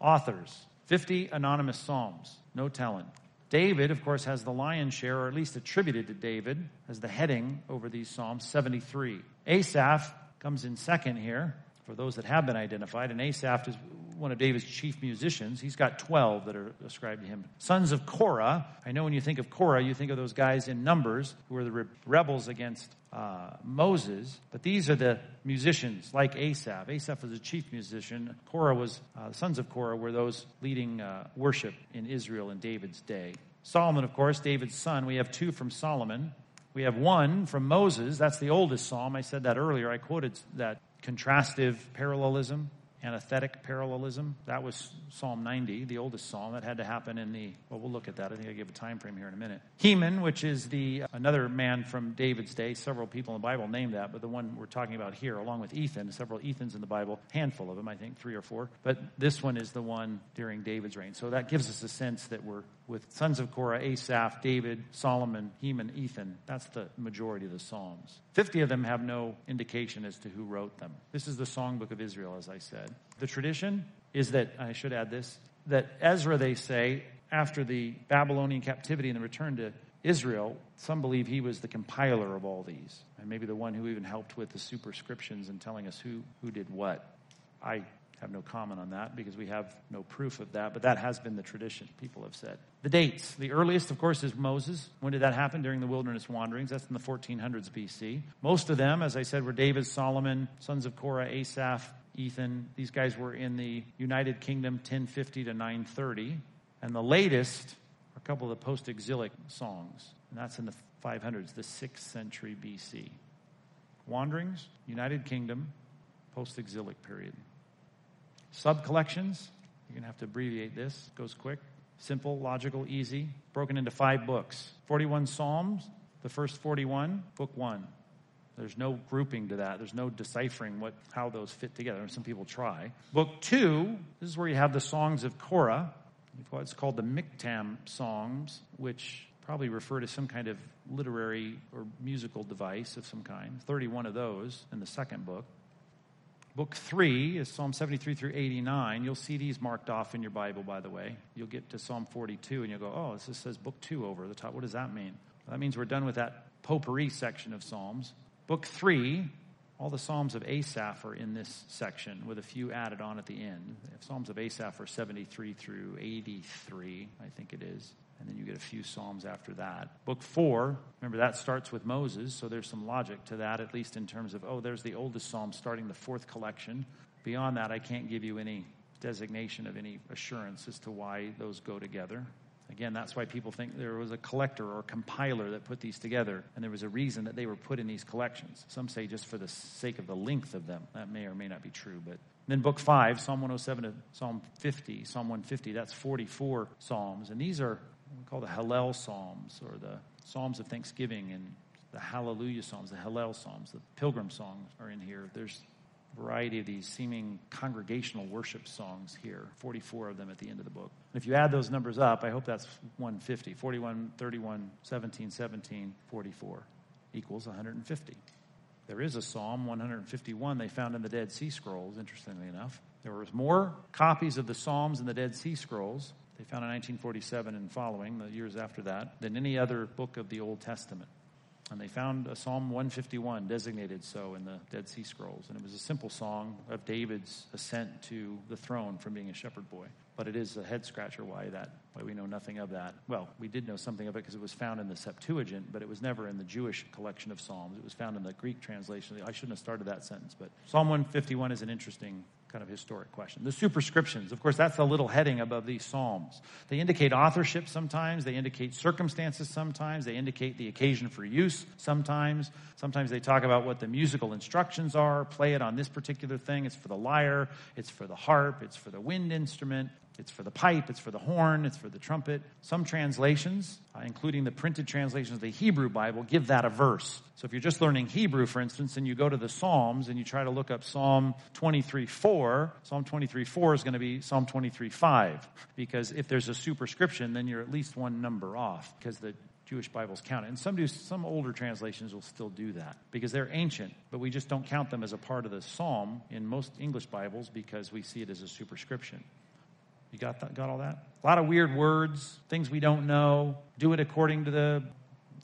Authors 50 anonymous Psalms, no telling. David, of course, has the lion's share, or at least attributed to David, as the heading over these Psalms, 73. Asaph comes in second here, for those that have been identified, and Asaph is one of David's chief musicians. He's got 12 that are ascribed to him. Sons of Korah. I know when you think of Korah, you think of those guys in Numbers who were the re- rebels against uh, Moses, but these are the musicians like Asaph. Asaph was a chief musician. Korah was, uh, the sons of Korah were those leading uh, worship in Israel in David's day. Solomon, of course, David's son. We have two from Solomon. We have one from Moses. That's the oldest psalm. I said that earlier. I quoted that contrastive parallelism antithetic parallelism. That was Psalm 90, the oldest psalm. That had to happen in the, well, we'll look at that. I think I give a time frame here in a minute. Heman, which is the uh, another man from David's day. Several people in the Bible name that, but the one we're talking about here, along with Ethan, several Ethans in the Bible, handful of them, I think, three or four. But this one is the one during David's reign. So that gives us a sense that we're with sons of Korah, Asaph, David, Solomon, Heman, Ethan. That's the majority of the Psalms. Fifty of them have no indication as to who wrote them. This is the songbook of Israel, as I said. The tradition is that, I should add this, that Ezra, they say, after the Babylonian captivity and the return to Israel, some believe he was the compiler of all these, and maybe the one who even helped with the superscriptions and telling us who, who did what. I have no comment on that because we have no proof of that, but that has been the tradition, people have said. The dates. The earliest, of course, is Moses. When did that happen? During the wilderness wanderings. That's in the 1400s BC. Most of them, as I said, were David, Solomon, sons of Korah, Asaph, Ethan. These guys were in the United Kingdom 1050 to 930. And the latest are a couple of the post exilic songs, and that's in the 500s, the 6th century BC. Wanderings, United Kingdom, post exilic period. Sub collections, you're going to have to abbreviate this, goes quick. Simple, logical, easy. Broken into five books 41 Psalms, the first 41, book one. There's no grouping to that. There's no deciphering what how those fit together. Some people try. Book two, this is where you have the songs of Korah. It's called the Miktam songs, which probably refer to some kind of literary or musical device of some kind. 31 of those in the second book. Book three is Psalm 73 through 89. You'll see these marked off in your Bible, by the way. You'll get to Psalm 42 and you'll go, oh, this says book two over the top. What does that mean? Well, that means we're done with that potpourri section of Psalms. Book three, all the Psalms of Asaph are in this section with a few added on at the end. Psalms of Asaph are 73 through 83, I think it is and then you get a few Psalms after that. Book four, remember that starts with Moses, so there's some logic to that, at least in terms of, oh, there's the oldest Psalm starting the fourth collection. Beyond that, I can't give you any designation of any assurance as to why those go together. Again, that's why people think there was a collector or compiler that put these together, and there was a reason that they were put in these collections. Some say just for the sake of the length of them. That may or may not be true, but then book five, Psalm 107 to Psalm 50, Psalm 150, that's 44 Psalms. And these are we call the Hallel Psalms or the Psalms of Thanksgiving and the Hallelujah Psalms, the Hallel Psalms, the Pilgrim songs are in here. There's a variety of these seeming congregational worship songs here, 44 of them at the end of the book. And if you add those numbers up, I hope that's 150. 41, 31, 17, 17, 44 equals 150. There is a Psalm 151 they found in the Dead Sea Scrolls, interestingly enough. There was more copies of the Psalms in the Dead Sea Scrolls they found in 1947 and following, the years after that, than any other book of the Old Testament. And they found a Psalm 151 designated so in the Dead Sea Scrolls. And it was a simple song of David's ascent to the throne from being a shepherd boy. But it is a head scratcher why that, why we know nothing of that. Well, we did know something of it because it was found in the Septuagint, but it was never in the Jewish collection of Psalms. It was found in the Greek translation. I shouldn't have started that sentence, but Psalm 151 is an interesting kind of historic question. The superscriptions, of course, that's a little heading above these Psalms. They indicate authorship sometimes, they indicate circumstances sometimes, they indicate the occasion for use sometimes. Sometimes they talk about what the musical instructions are. Play it on this particular thing. It's for the lyre, it's for the harp, it's for the wind instrument. It's for the pipe, it's for the horn, it's for the trumpet. Some translations, uh, including the printed translations of the Hebrew Bible, give that a verse. So if you're just learning Hebrew, for instance, and you go to the Psalms and you try to look up Psalm 23 4, Psalm 23 4 is going to be Psalm 23 5. Because if there's a superscription, then you're at least one number off because the Jewish Bibles count it. And some do, some older translations will still do that because they're ancient, but we just don't count them as a part of the psalm in most English Bibles because we see it as a superscription. You got that, got all that? A lot of weird words, things we don't know. Do it according to the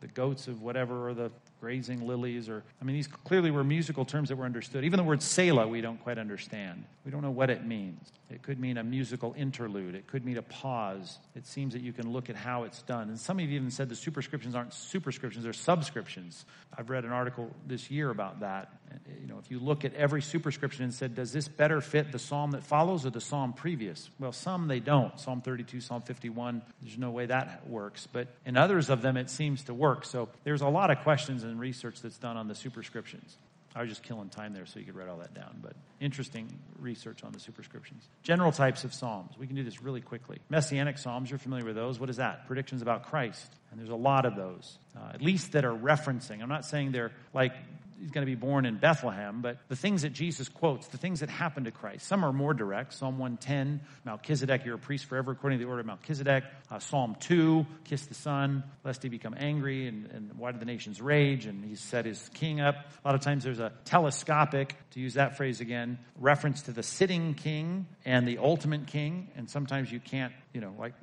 the goats of whatever or the grazing lilies or i mean these clearly were musical terms that were understood. Even the word selah we don't quite understand. We don't know what it means. It could mean a musical interlude. It could mean a pause. It seems that you can look at how it's done. And some of you even said the superscriptions aren't superscriptions they're subscriptions. I've read an article this year about that. You know if you look at every superscription and said does this better fit the psalm that follows or the psalm previous? Well some they don't. Psalm 32 psalm 51 there's no way that works. But in others of them it seems to work. So there's a lot of questions and research that's done on the superscriptions. I was just killing time there so you could write all that down, but interesting research on the superscriptions. General types of Psalms. We can do this really quickly. Messianic Psalms, you're familiar with those. What is that? Predictions about Christ. And there's a lot of those, uh, at least that are referencing. I'm not saying they're like he's going to be born in Bethlehem, but the things that Jesus quotes, the things that happen to Christ, some are more direct. Psalm 110, Melchizedek, you're a priest forever according to the order of Melchizedek. Uh, Psalm 2, kiss the Son, lest he become angry, and, and why do the nations rage? And he set his king up. A lot of times there's a telescopic, to use that phrase again, reference to the sitting king and the ultimate king. And sometimes you can't, you know, like,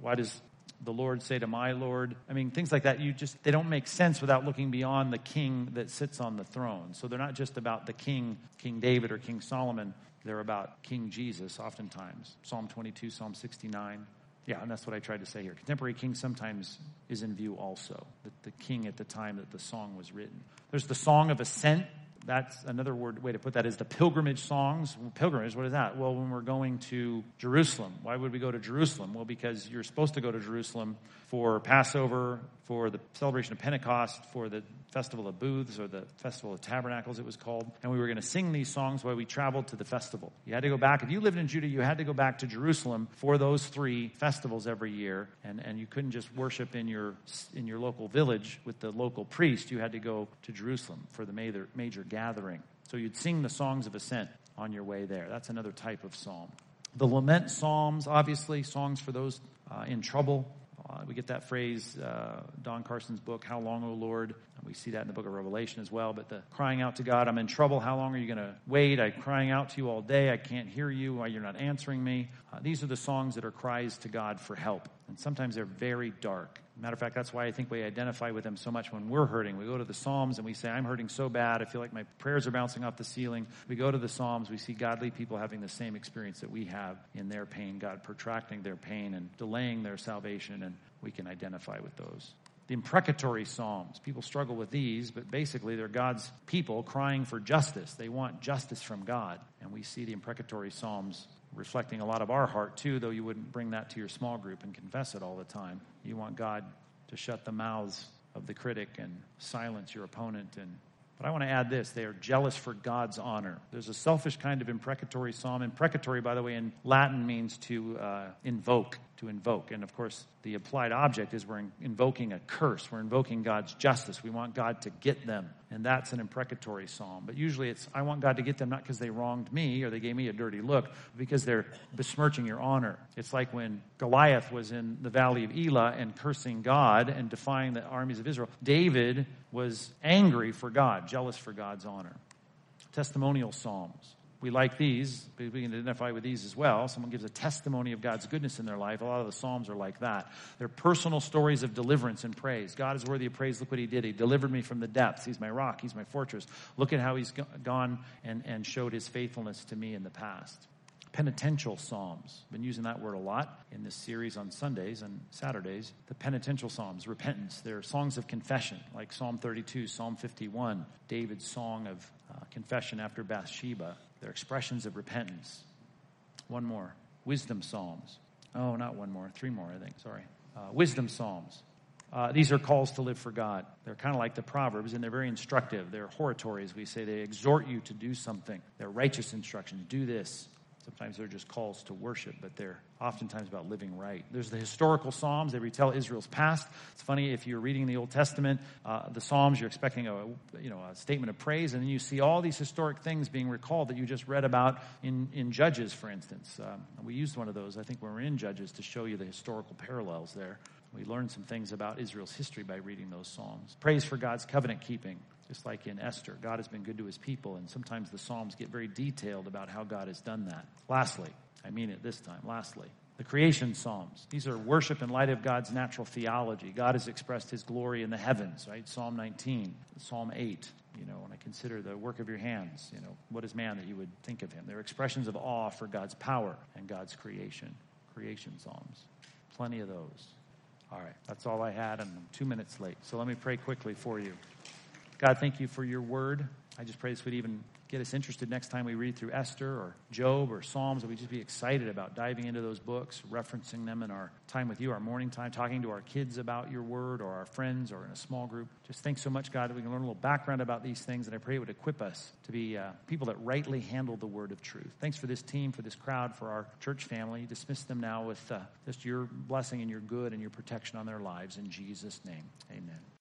why does the Lord say to my Lord. I mean, things like that, you just, they don't make sense without looking beyond the king that sits on the throne. So they're not just about the king, King David or King Solomon. They're about King Jesus, oftentimes. Psalm 22, Psalm 69. Yeah, and that's what I tried to say here. Contemporary king sometimes is in view also, the, the king at the time that the song was written. There's the Song of Ascent, that's another word way to put that is the pilgrimage songs. Pilgrimage, what is that? Well, when we're going to Jerusalem, why would we go to Jerusalem? Well, because you're supposed to go to Jerusalem for Passover, for the celebration of Pentecost, for the Festival of Booths or the Festival of Tabernacles, it was called. And we were going to sing these songs while we traveled to the festival. You had to go back. If you lived in Judah, you had to go back to Jerusalem for those three festivals every year. And, and you couldn't just worship in your, in your local village with the local priest. You had to go to Jerusalem for the major, major gathering. So you'd sing the songs of ascent on your way there. That's another type of psalm. The lament psalms, obviously, songs for those uh, in trouble Uh, we get that phrase, uh, Don Carson's book, How Long, O Lord? We see that in the book of Revelation as well. But the crying out to God, I'm in trouble. How long are you going to wait? I'm crying out to you all day. I can't hear you. Why you're not answering me? Uh, these are the songs that are cries to God for help. And sometimes they're very dark. Matter of fact, that's why I think we identify with them so much when we're hurting. We go to the Psalms and we say, I'm hurting so bad. I feel like my prayers are bouncing off the ceiling. We go to the Psalms, we see godly people having the same experience that we have in their pain, God protracting their pain and delaying their salvation, and we can identify with those. The imprecatory Psalms. People struggle with these, but basically they're God's people crying for justice. They want justice from God. And we see the imprecatory Psalms reflecting a lot of our heart too, though you wouldn't bring that to your small group and confess it all the time. You want God to shut the mouths of the critic and silence your opponent and but I want to add this they are jealous for God's honor. There's a selfish kind of imprecatory psalm. Imprecatory, by the way, in Latin means to uh, invoke, to invoke. And of course, the applied object is we're invoking a curse. We're invoking God's justice. We want God to get them. And that's an imprecatory psalm. But usually it's, I want God to get them not because they wronged me or they gave me a dirty look, because they're besmirching your honor. It's like when Goliath was in the valley of Elah and cursing God and defying the armies of Israel. David was angry for God, jealous for God's honor. Testimonial psalms. We like these. We can identify with these as well. Someone gives a testimony of God's goodness in their life. A lot of the Psalms are like that. They're personal stories of deliverance and praise. God is worthy of praise. Look what He did. He delivered me from the depths. He's my rock. He's my fortress. Look at how He's gone and, and showed His faithfulness to me in the past penitential psalms. Been using that word a lot in this series on Sundays and Saturdays. The penitential psalms, repentance. They're songs of confession, like Psalm 32, Psalm 51, David's song of uh, confession after Bathsheba. They're expressions of repentance. One more, wisdom psalms. Oh, not one more, three more, I think. Sorry. Uh, wisdom psalms. Uh, these are calls to live for God. They're kind of like the Proverbs, and they're very instructive. They're hortatory, as we say. They exhort you to do something. They're righteous instructions. Do this, Sometimes they're just calls to worship, but they're oftentimes about living right. There's the historical Psalms. They retell Israel's past. It's funny, if you're reading the Old Testament, uh, the Psalms, you're expecting a, you know, a statement of praise, and then you see all these historic things being recalled that you just read about in, in Judges, for instance. Um, we used one of those, I think, when we were in Judges to show you the historical parallels there. We learned some things about Israel's history by reading those Psalms. Praise for God's covenant keeping just like in Esther. God has been good to his people, and sometimes the Psalms get very detailed about how God has done that. Lastly, I mean it this time, lastly, the creation Psalms. These are worship in light of God's natural theology. God has expressed his glory in the heavens, right? Psalm 19, Psalm 8. You know, when I consider the work of your hands, you know, what is man that you would think of him? They're expressions of awe for God's power and God's creation. Creation Psalms. Plenty of those. All right, that's all I had, and I'm two minutes late. So let me pray quickly for you. God, thank you for your word. I just pray this would even get us interested next time we read through Esther or Job or Psalms, that we just be excited about diving into those books, referencing them in our time with you, our morning time, talking to our kids about your word or our friends or in a small group. Just thanks so much, God, that we can learn a little background about these things, and I pray it would equip us to be uh, people that rightly handle the word of truth. Thanks for this team, for this crowd, for our church family. Dismiss them now with uh, just your blessing and your good and your protection on their lives. In Jesus' name, amen.